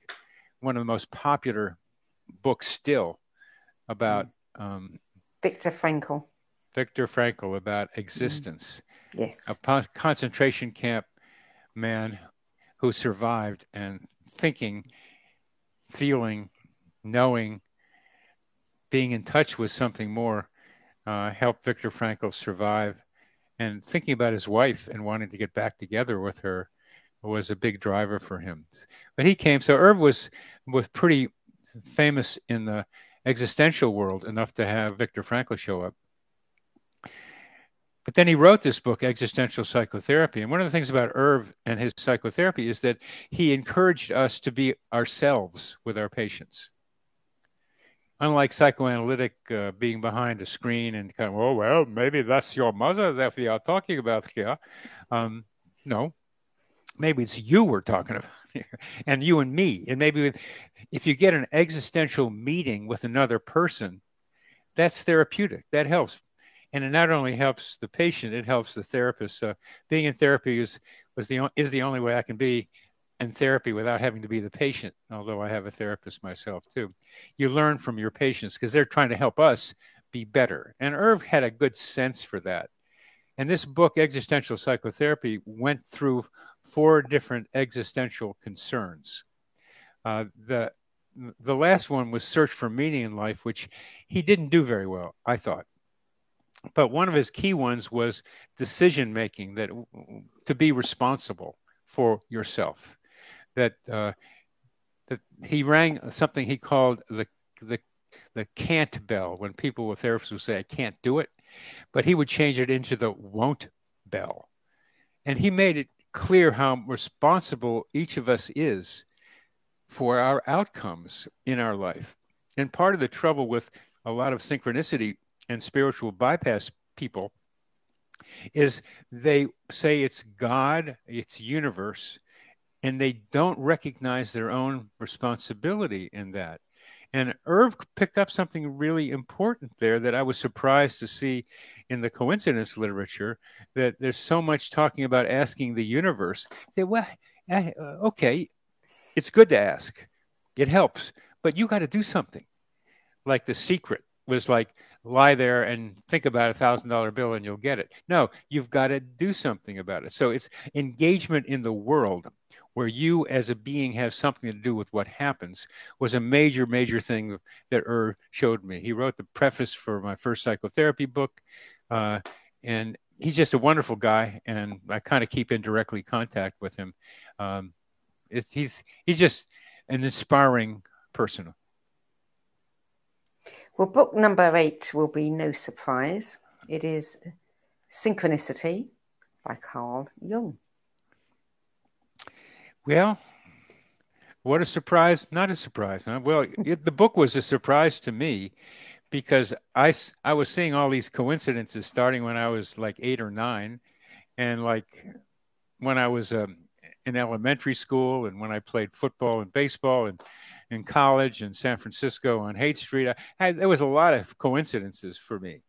one of the most popular books still about mm. um, Viktor Frankl. Viktor Frankl about existence. Mm. Yes. A concentration camp man who survived and thinking, feeling, knowing, being in touch with something more uh, helped Viktor Frankl survive. And thinking about his wife and wanting to get back together with her was a big driver for him. But he came. So Irv was was pretty famous in the existential world enough to have Viktor Frankl show up. But then he wrote this book, Existential Psychotherapy. And one of the things about Irv and his psychotherapy is that he encouraged us to be ourselves with our patients. Unlike psychoanalytic uh, being behind a screen and kind of, oh, well, maybe that's your mother that we are talking about here. Um, no, maybe it's you we're talking about here, and you and me. And maybe if you get an existential meeting with another person, that's therapeutic. That helps and it not only helps the patient, it helps the therapist. So being in therapy is was the is the only way I can be in therapy without having to be the patient. Although I have a therapist myself too, you learn from your patients because they're trying to help us be better. And Irv had a good sense for that. And this book, Existential Psychotherapy, went through four different existential concerns. Uh, the the last one was search for meaning in life, which he didn't do very well, I thought but one of his key ones was decision making that to be responsible for yourself that uh, that he rang something he called the the the can't bell when people with therapists would say I can't do it but he would change it into the won't bell. And he made it clear how responsible each of us is for our outcomes in our life. And part of the trouble with a lot of synchronicity and spiritual bypass people is they say it's God, it's universe, and they don't recognize their own responsibility in that. And Irv picked up something really important there that I was surprised to see in the coincidence literature that there's so much talking about asking the universe. Say, well, eh, okay, it's good to ask, it helps, but you got to do something. Like the secret was like, lie there and think about a thousand dollar bill and you'll get it. No, you've got to do something about it. So it's engagement in the world where you as a being have something to do with what happens was a major, major thing that Irv showed me. He wrote the preface for my first psychotherapy book. Uh, and he's just a wonderful guy. And I kind of keep in directly contact with him. Um, he's, he's just an inspiring person. Well, book number eight will be no surprise. It is Synchronicity by Carl Jung. Well, what a surprise. Not a surprise. Huh? Well, it, the book was a surprise to me because I, I was seeing all these coincidences starting when I was like eight or nine. And like when I was um, in elementary school and when I played football and baseball and in college in San Francisco on Haight Street, I had, there was a lot of coincidences for me.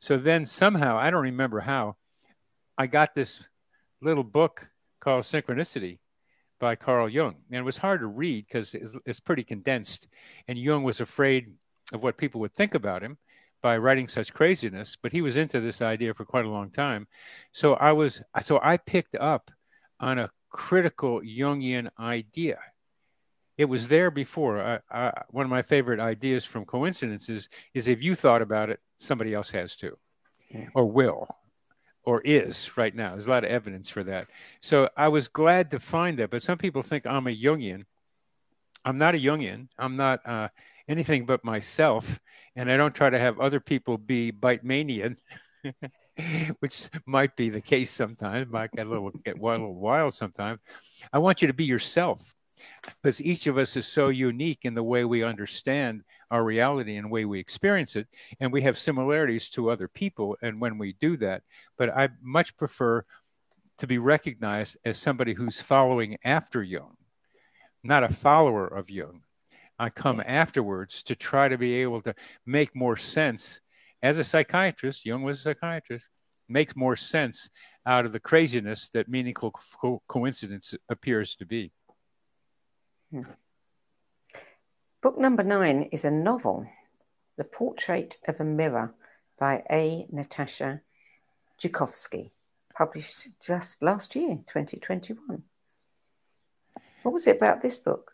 So then somehow, I don't remember how, I got this little book called Synchronicity by Carl Jung. And it was hard to read because it's, it's pretty condensed. And Jung was afraid of what people would think about him by writing such craziness, but he was into this idea for quite a long time. So I was, so I picked up on a critical Jungian idea. It was there before. I, I, one of my favorite ideas from coincidences is if you thought about it, somebody else has to, or will, or is right now. There's a lot of evidence for that. So I was glad to find that. But some people think I'm a Jungian. I'm not a Jungian. I'm not uh, anything but myself, and I don't try to have other people be Beitmanian. which might be the case sometimes, might get a little get a little wild sometimes. I want you to be yourself because each of us is so unique in the way we understand our reality and the way we experience it. And we have similarities to other people. And when we do that, but I much prefer to be recognized as somebody who's following after Jung, not a follower of Jung. I come afterwards to try to be able to make more sense as a psychiatrist. Jung was a psychiatrist, makes more sense out of the craziness that meaningful co- coincidence appears to be. Hmm. Book number nine is a novel, The Portrait of a Mirror by A. Natasha Joukovsky, published just last year, 2021. What was it about this book?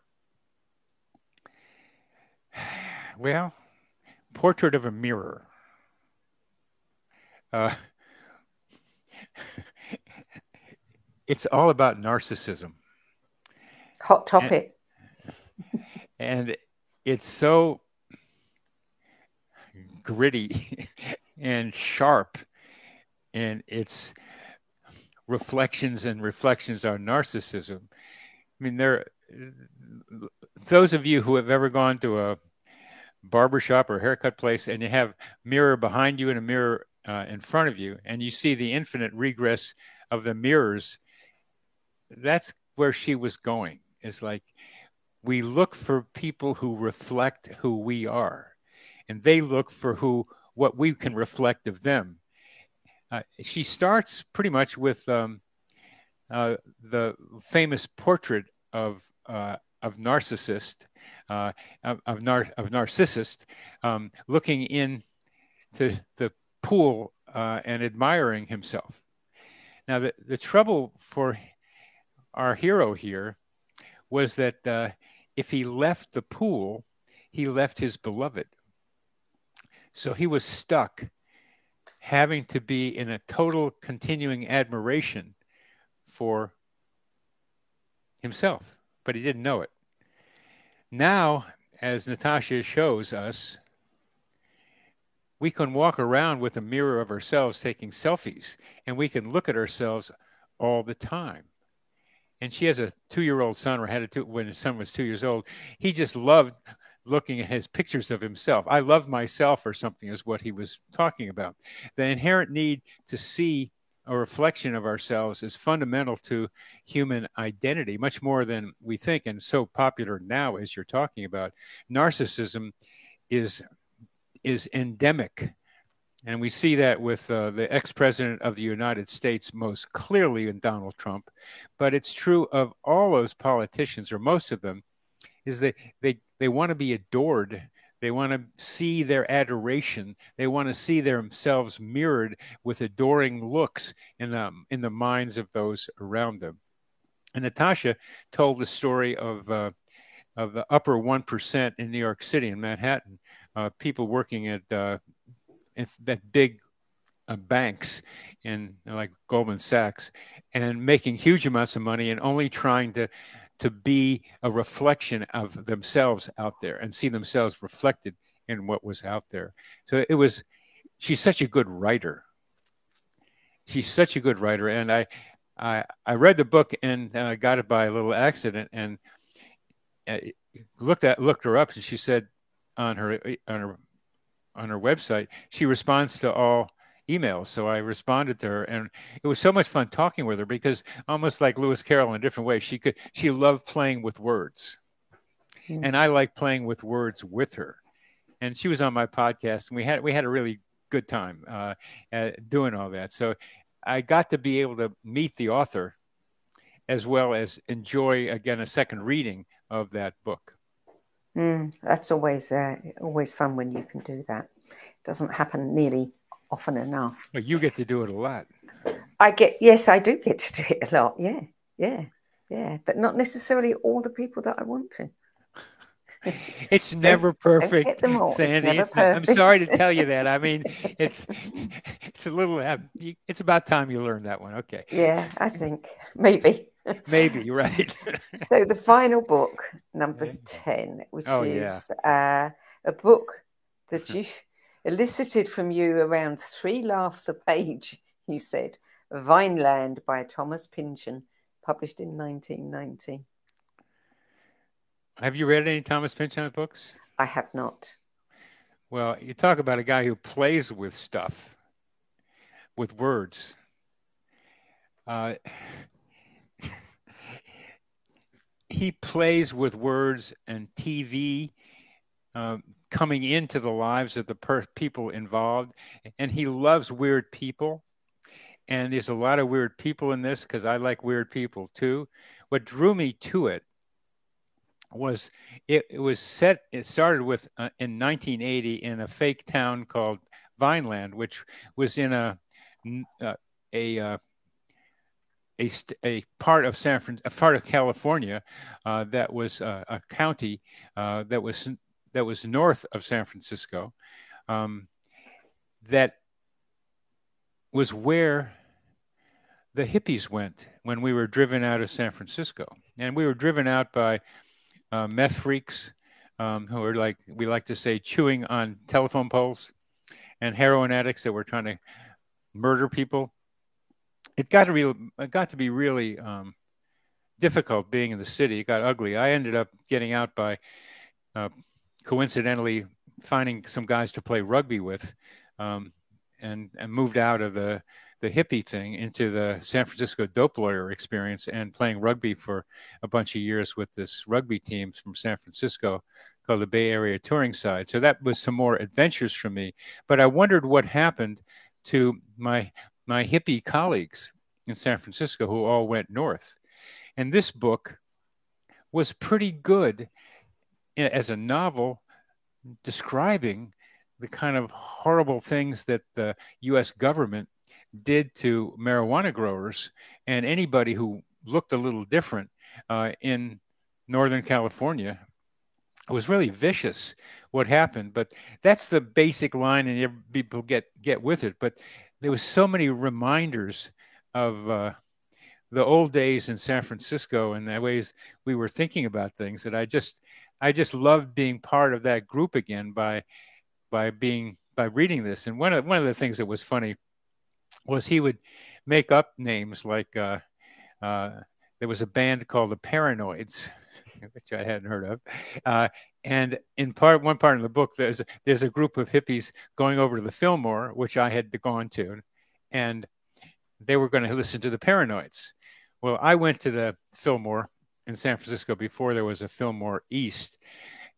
Well, Portrait of a Mirror. Uh, it's all about narcissism. Hot topic. And, and it's so gritty and sharp and its reflections and reflections on narcissism. I mean, there, those of you who have ever gone to a barbershop or haircut place and you have mirror behind you and a mirror uh, in front of you and you see the infinite regress of the mirrors that's where she was going it's like we look for people who reflect who we are and they look for who what we can reflect of them. Uh, she starts pretty much with um, uh, the famous portrait of uh, of narcissist uh, of of, nar- of narcissist um, looking in to the pool uh, and admiring himself. Now the, the trouble for our hero here was that uh, if he left the pool, he left his beloved. So he was stuck having to be in a total continuing admiration for himself, but he didn't know it. Now, as Natasha shows us, we can walk around with a mirror of ourselves taking selfies, and we can look at ourselves all the time and she has a two-year-old son or had a two when his son was two years old. He just loved looking at his pictures of himself. I love myself or something is what he was talking about. The inherent need to see a reflection of ourselves is fundamental to human identity much more than we think and so popular now as you're talking about. Narcissism is is endemic and we see that with uh, the ex president of the United States most clearly in Donald Trump. But it's true of all those politicians, or most of them, is that they, they want to be adored. They want to see their adoration. They want to see themselves mirrored with adoring looks in the, in the minds of those around them. And Natasha told the story of, uh, of the upper 1% in New York City, in Manhattan, uh, people working at uh, that big uh, banks in like Goldman Sachs and making huge amounts of money and only trying to to be a reflection of themselves out there and see themselves reflected in what was out there. So it was. She's such a good writer. She's such a good writer, and I, I, I read the book and uh, got it by a little accident, and uh, looked at looked her up, and she said on her on her on her website she responds to all emails. So I responded to her, and it was so much fun talking with her because almost like Lewis Carroll in a different way, she could she loved playing with words, mm. and I like playing with words with her. And she was on my podcast, and we had we had a really good time uh, doing all that. So I got to be able to meet the author as well as enjoy again a second reading of that book. Mm, that's always uh, always fun when you can do that. It doesn't happen nearly often enough. Well, you get to do it a lot. I get yes, I do get to do it a lot. Yeah, yeah, yeah, but not necessarily all the people that I want to. it's never perfect. Get them all. Sandy. It's it's not, I'm sorry to tell you that. I mean, it's it's a little. Uh, it's about time you learned that one. Okay. Yeah, I think maybe. Maybe right. so the final book, number ten, which oh, is yeah. uh, a book that you elicited from you around three laughs a page, you said. Vineland by Thomas Pynchon, published in 1990. Have you read any Thomas Pynchon books? I have not. Well, you talk about a guy who plays with stuff, with words. Uh, he plays with words and TV. Um, coming into the lives of the per- people involved. And he loves weird people. And there's a lot of weird people in this because I like weird people too. What drew me to it was it, it was set, it started with uh, in 1980 in a fake town called Vineland, which was in a, uh, a, uh, a, a part of San Fran, a part of California uh, that was uh, a county uh, that was that was north of San Francisco, um, that was where the hippies went when we were driven out of San Francisco. And we were driven out by uh, meth freaks um, who are like, we like to say, chewing on telephone poles, and heroin addicts that were trying to murder people. It got to be, it got to be really um, difficult being in the city. It got ugly. I ended up getting out by uh, coincidentally finding some guys to play rugby with, um, and and moved out of the the hippie thing into the San Francisco dope lawyer experience and playing rugby for a bunch of years with this rugby teams from San Francisco called the Bay Area Touring Side. So that was some more adventures for me. But I wondered what happened to my my hippie colleagues in San Francisco who all went north. And this book was pretty good as a novel describing the kind of horrible things that the US government did to marijuana growers and anybody who looked a little different uh, in Northern California. It was really vicious what happened, but that's the basic line, and people get get with it. But there was so many reminders of uh, the old days in San Francisco and the ways we were thinking about things that I just I just loved being part of that group again by by being by reading this. And one of one of the things that was funny was he would make up names like uh, uh, there was a band called the Paranoids, which I hadn't heard of. Uh, and in part one part of the book, there's there's a group of hippies going over to the Fillmore, which I had gone to, and they were going to listen to the Paranoids. Well, I went to the Fillmore in San Francisco before there was a Fillmore East,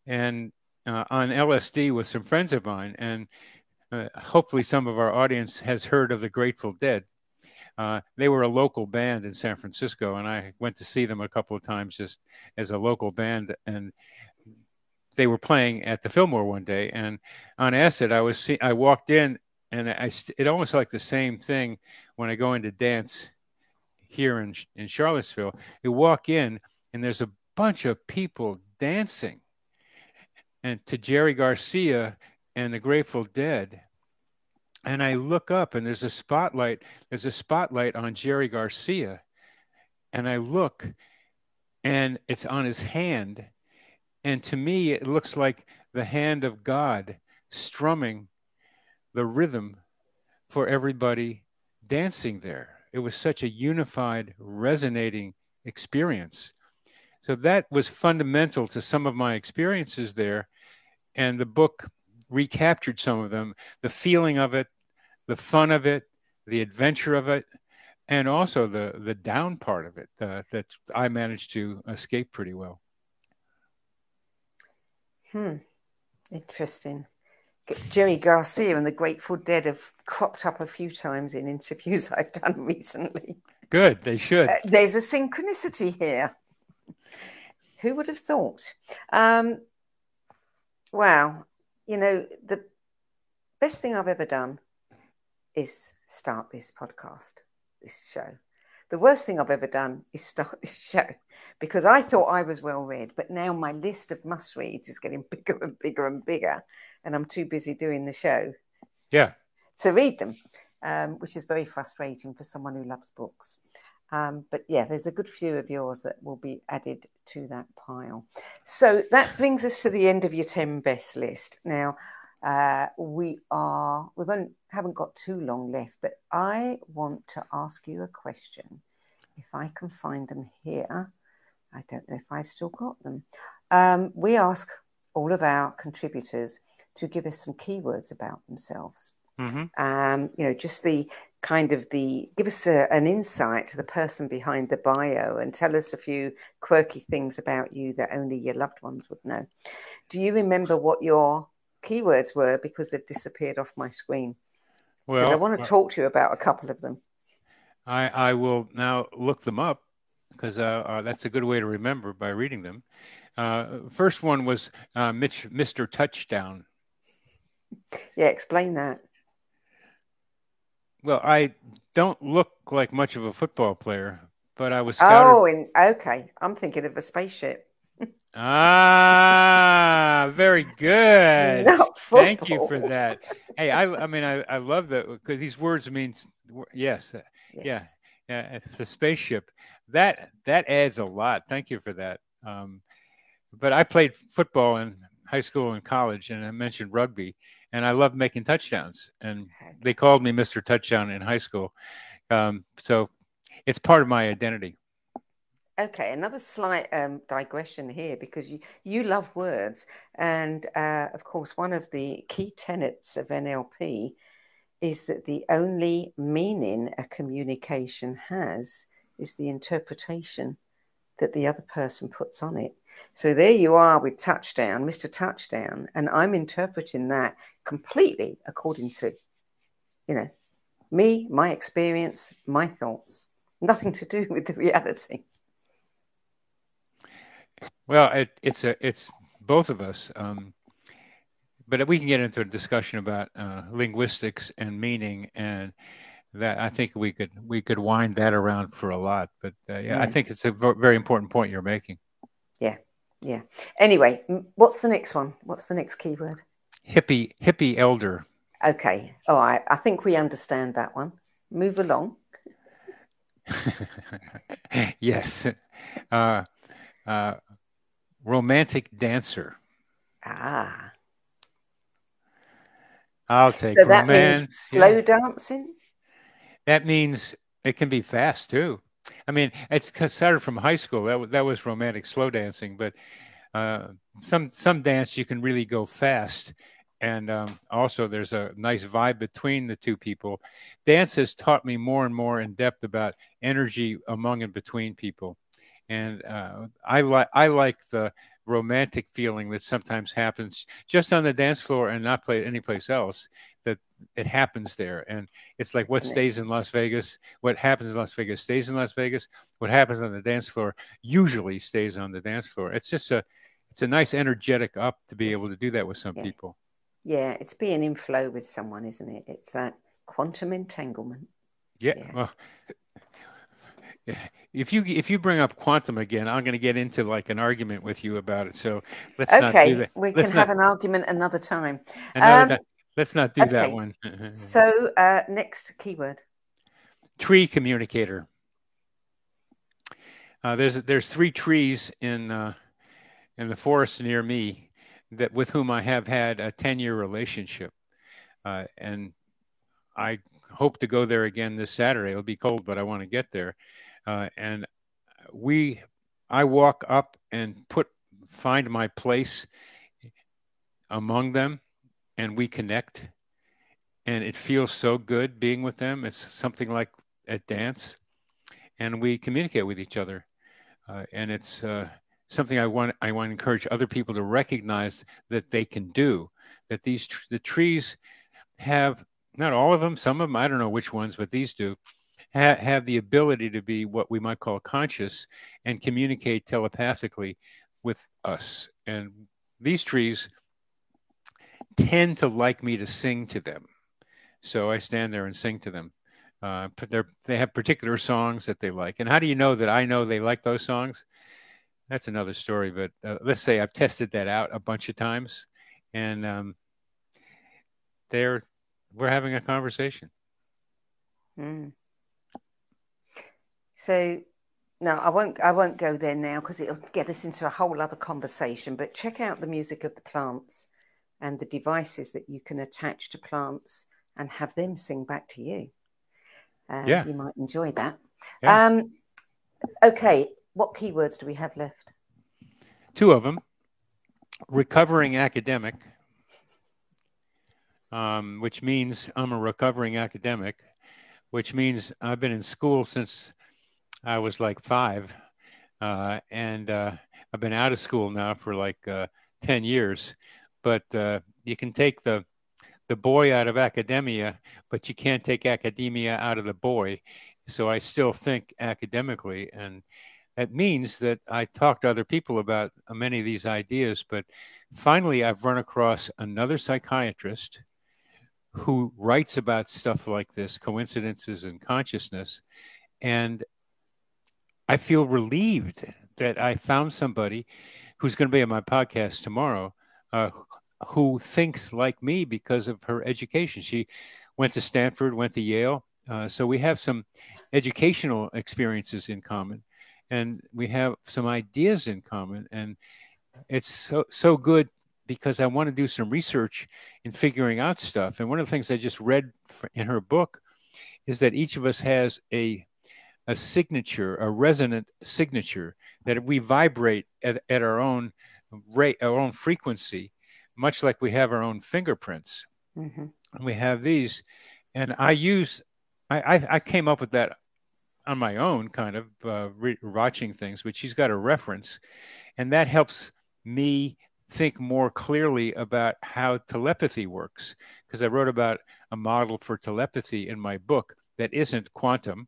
and uh, on LSD with some friends of mine. And uh, hopefully, some of our audience has heard of the Grateful Dead. Uh, they were a local band in San Francisco, and I went to see them a couple of times just as a local band. And they were playing at the Fillmore one day, and on acid, I was see- I walked in, and I it almost like the same thing when I go into dance here in in Charlottesville. You walk in, and there's a bunch of people dancing and to Jerry Garcia and the Grateful Dead. And I look up and there's a spotlight, there's a spotlight on Jerry Garcia. And I look and it's on his hand. And to me, it looks like the hand of God strumming the rhythm for everybody dancing there. It was such a unified, resonating experience. So that was fundamental to some of my experiences there. And the book recaptured some of them the feeling of it, the fun of it, the adventure of it, and also the, the down part of it uh, that I managed to escape pretty well. Hmm. Interesting. Jerry Garcia and the Grateful Dead have cropped up a few times in interviews I've done recently. Good, they should. Uh, there's a synchronicity here. Who would have thought? Um, wow, you know, the best thing I've ever done is start this podcast, this show. The worst thing I've ever done is start this show because I thought I was well read, but now my list of must reads is getting bigger and bigger and bigger, and I'm too busy doing the show. Yeah. To, read them, um, which is very frustrating for someone who loves books. Um, but yeah, there's a good few of yours that will be added to that pile. So that brings us to the end of your 10 best list. Now, uh, we are, we haven't got too long left, but I want to ask you a question. If I can find them here, I don't know if I've still got them. Um, we ask all of our contributors to give us some keywords about themselves. Mm-hmm. Um, you know, just the kind of the give us a, an insight to the person behind the bio and tell us a few quirky things about you that only your loved ones would know. Do you remember what your keywords were because they've disappeared off my screen? Well, I want to talk to you about a couple of them. I, I will now look them up because uh, uh, that's a good way to remember by reading them. Uh, first one was uh, Mitch, Mr. Touchdown. Yeah, explain that. Well, I don't look like much of a football player, but I was scouted. Oh, in, okay. I'm thinking of a spaceship. Ah, very good. Thank you for that. Hey, I, I mean, I, I love that because these words mean yes, uh, yes, yeah, yeah. It's a spaceship. That that adds a lot. Thank you for that. Um, but I played football in high school and college, and I mentioned rugby, and I love making touchdowns. And they called me Mr. Touchdown in high school. Um, so it's part of my identity. Okay, another slight um, digression here because you, you love words. And uh, of course, one of the key tenets of NLP is that the only meaning a communication has is the interpretation that the other person puts on it. So there you are with touchdown, Mr. Touchdown, and I'm interpreting that completely according to, you know, me, my experience, my thoughts, nothing to do with the reality. Well, it, it's a it's both of us, um, but we can get into a discussion about uh, linguistics and meaning, and that I think we could we could wind that around for a lot. But uh, yeah, I think it's a very important point you're making. Yeah, yeah. Anyway, what's the next one? What's the next keyword? Hippie, hippie elder. Okay. All right. I think we understand that one. Move along. yes. Uh, uh, romantic dancer. Ah. I'll take so that romance. Means slow yeah. dancing. That means it can be fast too. I mean, it's started from high school. That that was romantic slow dancing, but uh, some some dance you can really go fast, and um, also there's a nice vibe between the two people. Dance has taught me more and more in depth about energy among and between people, and uh, I like I like the romantic feeling that sometimes happens just on the dance floor and not play anyplace else that it happens there. And it's like what stays in las vegas what happens in las vegas stays in las vegas. What happens on the dance floor usually stays on the dance floor. It's just a it's a nice energetic up to be able to do that with some yeah. people. Yeah it's being in flow with someone isn't it? It's that quantum entanglement. Yeah, yeah. Well, if you if you bring up quantum again, I'm going to get into like an argument with you about it. So let's okay, not do that. we let's can not, have an argument another time. Another um, let's not do okay. that one. so uh, next keyword: tree communicator. Uh, there's there's three trees in uh, in the forest near me that with whom I have had a 10 year relationship. Uh, and I hope to go there again this Saturday. It'll be cold, but I want to get there. Uh, and we, I walk up and put, find my place among them, and we connect. And it feels so good being with them. It's something like at dance, and we communicate with each other. Uh, and it's uh, something I want I want to encourage other people to recognize that they can do. That these the trees have not all of them, some of them I don't know which ones, but these do ha- have the ability to be what we might call conscious and communicate telepathically with us. And these trees tend to like me to sing to them, so I stand there and sing to them. Uh, they have particular songs that they like. And how do you know that I know they like those songs? That's another story. But uh, let's say I've tested that out a bunch of times, and um, they're we're having a conversation. Mm. So no, I won't. I won't go there now because it'll get us into a whole other conversation. But check out the music of the plants and the devices that you can attach to plants and have them sing back to you. Uh, yeah. You might enjoy that. Yeah. Um, okay. What keywords do we have left? Two of them recovering academic, um, which means I'm a recovering academic, which means I've been in school since I was like five. Uh, and uh, I've been out of school now for like uh, 10 years. But uh, you can take the the boy out of academia, but you can't take academia out of the boy. So I still think academically. And that means that I talk to other people about many of these ideas. But finally, I've run across another psychiatrist who writes about stuff like this coincidences and consciousness. And I feel relieved that I found somebody who's going to be on my podcast tomorrow uh, who thinks like me because of her education. She went to Stanford, went to Yale. Uh, so we have some educational experiences in common and we have some ideas in common. And it's so, so good because I want to do some research in figuring out stuff. And one of the things I just read in her book is that each of us has a a signature, a resonant signature that we vibrate at, at our own rate, our own frequency, much like we have our own fingerprints. Mm-hmm. And we have these, and I use, I, I, I came up with that on my own, kind of uh, re- watching things, but she's got a reference, and that helps me think more clearly about how telepathy works. Because I wrote about a model for telepathy in my book that isn't quantum.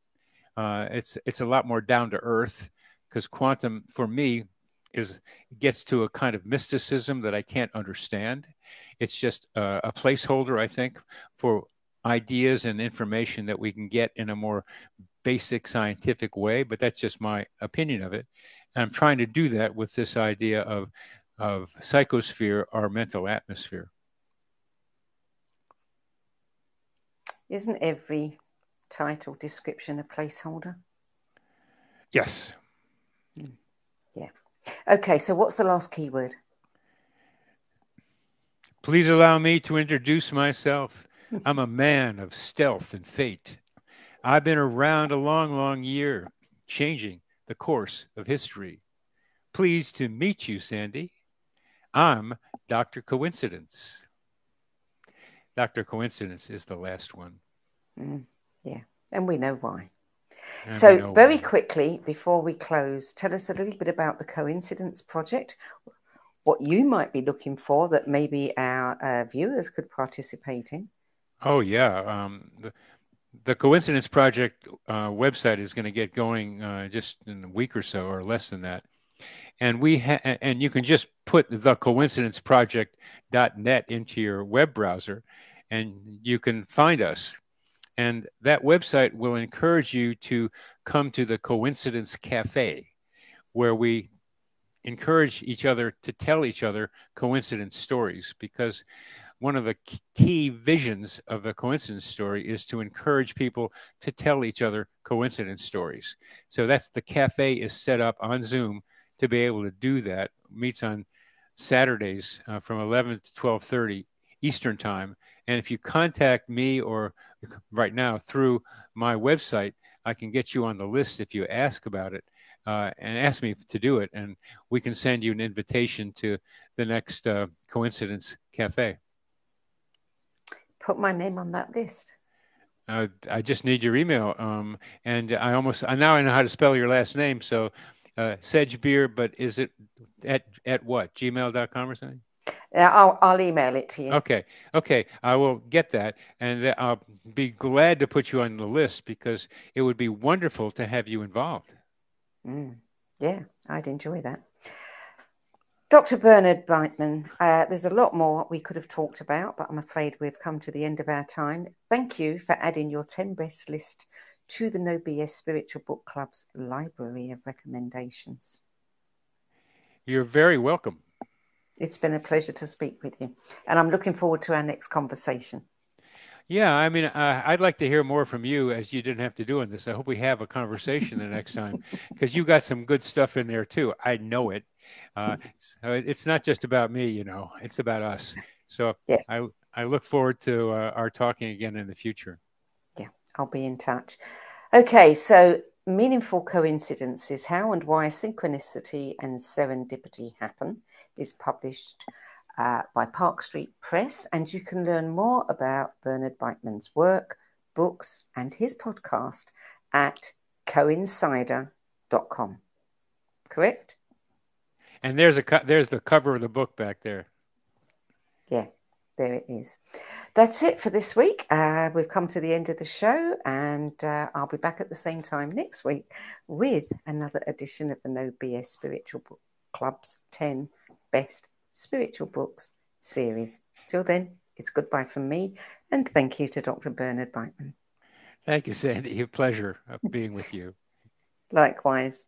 Uh, it's it's a lot more down to earth because quantum for me is gets to a kind of mysticism that I can't understand. It's just a, a placeholder, I think, for ideas and information that we can get in a more basic scientific way. But that's just my opinion of it. And I'm trying to do that with this idea of of psychosphere, our mental atmosphere. Isn't every title description a placeholder? Yes. Mm. Yeah. Okay, so what's the last keyword? Please allow me to introduce myself. I'm a man of stealth and fate. I've been around a long, long year, changing the course of history. Pleased to meet you, Sandie. I'm Dr. Coincidence. Dr. Coincidence is the last one. Mm, yeah, and we know why. So, very quickly, before we close, tell us a little bit about the Coincidence Project, what you might be looking for that maybe our uh, viewers could participate in. Oh, yeah. Um, the, the Coincidence Project uh, website is going to get going uh, just in a week or so, or less than that. And we ha- and you can just put the coincidenceproject.net into your web browser, and you can find us and that website will encourage you to come to the Coincidence Cafe, where we encourage each other to tell each other coincidence stories because one of the key visions of a coincidence story is to encourage people to tell each other coincidence stories. So that's the cafe is set up on Zoom to be able to do that. Meets on Saturdays uh, from 11 to 12:30 Eastern Time. And if you contact me or right now through my website, I can get you on the list if you ask about it uh, and ask me to do it, and we can send you an invitation to the next uh, Coincidence Cafe. Put my name on that list. Uh, I just need your email. Um, and I almost I now I know how to spell your last name. So uh, Sedgbeer, but is it at at what gmail.com or something? Yeah, I'll, I'll email it to you. Okay. Okay. I will get that. And I'll be glad to put you on the list because it would be wonderful to have you involved. Mm, yeah, I'd enjoy that. Dr. Bernard Beitman, uh, there's a lot more we could have talked about, but I'm afraid we've come to the end of our time. Thank you for adding your 10 best list to the No BS Spiritual Book Club's library of recommendations. You're very welcome. It's been a pleasure to speak with you, and I'm looking forward to our next conversation. Yeah, I mean, uh, I'd like to hear more from you as you didn't have to do in this. I hope we have a conversation the next time because you got some good stuff in there too. I know it. Uh, so it's not just about me, you know, it's about us. So yeah. I, I look forward to uh, our talking again in the future. Yeah, I'll be in touch. Okay, so Meaningful Coincidences How and Why Synchronicity and Serendipity Happen is published uh, by Park Street Press, and you can learn more about Bernard Beitman's work, books, and his podcast at coincider.com. Correct? And there's a co- there's the cover of the book back there. Yeah, there it is. That's it for this week. Uh, we've come to the end of the show, and uh, I'll be back at the same time next week with another edition of the No BS Spiritual Book Club's 10 Best Spiritual Books series. Till then, it's goodbye from me, and thank you to Dr. Bernard Beitman. Thank you, Sandie. A pleasure of being with you. Likewise.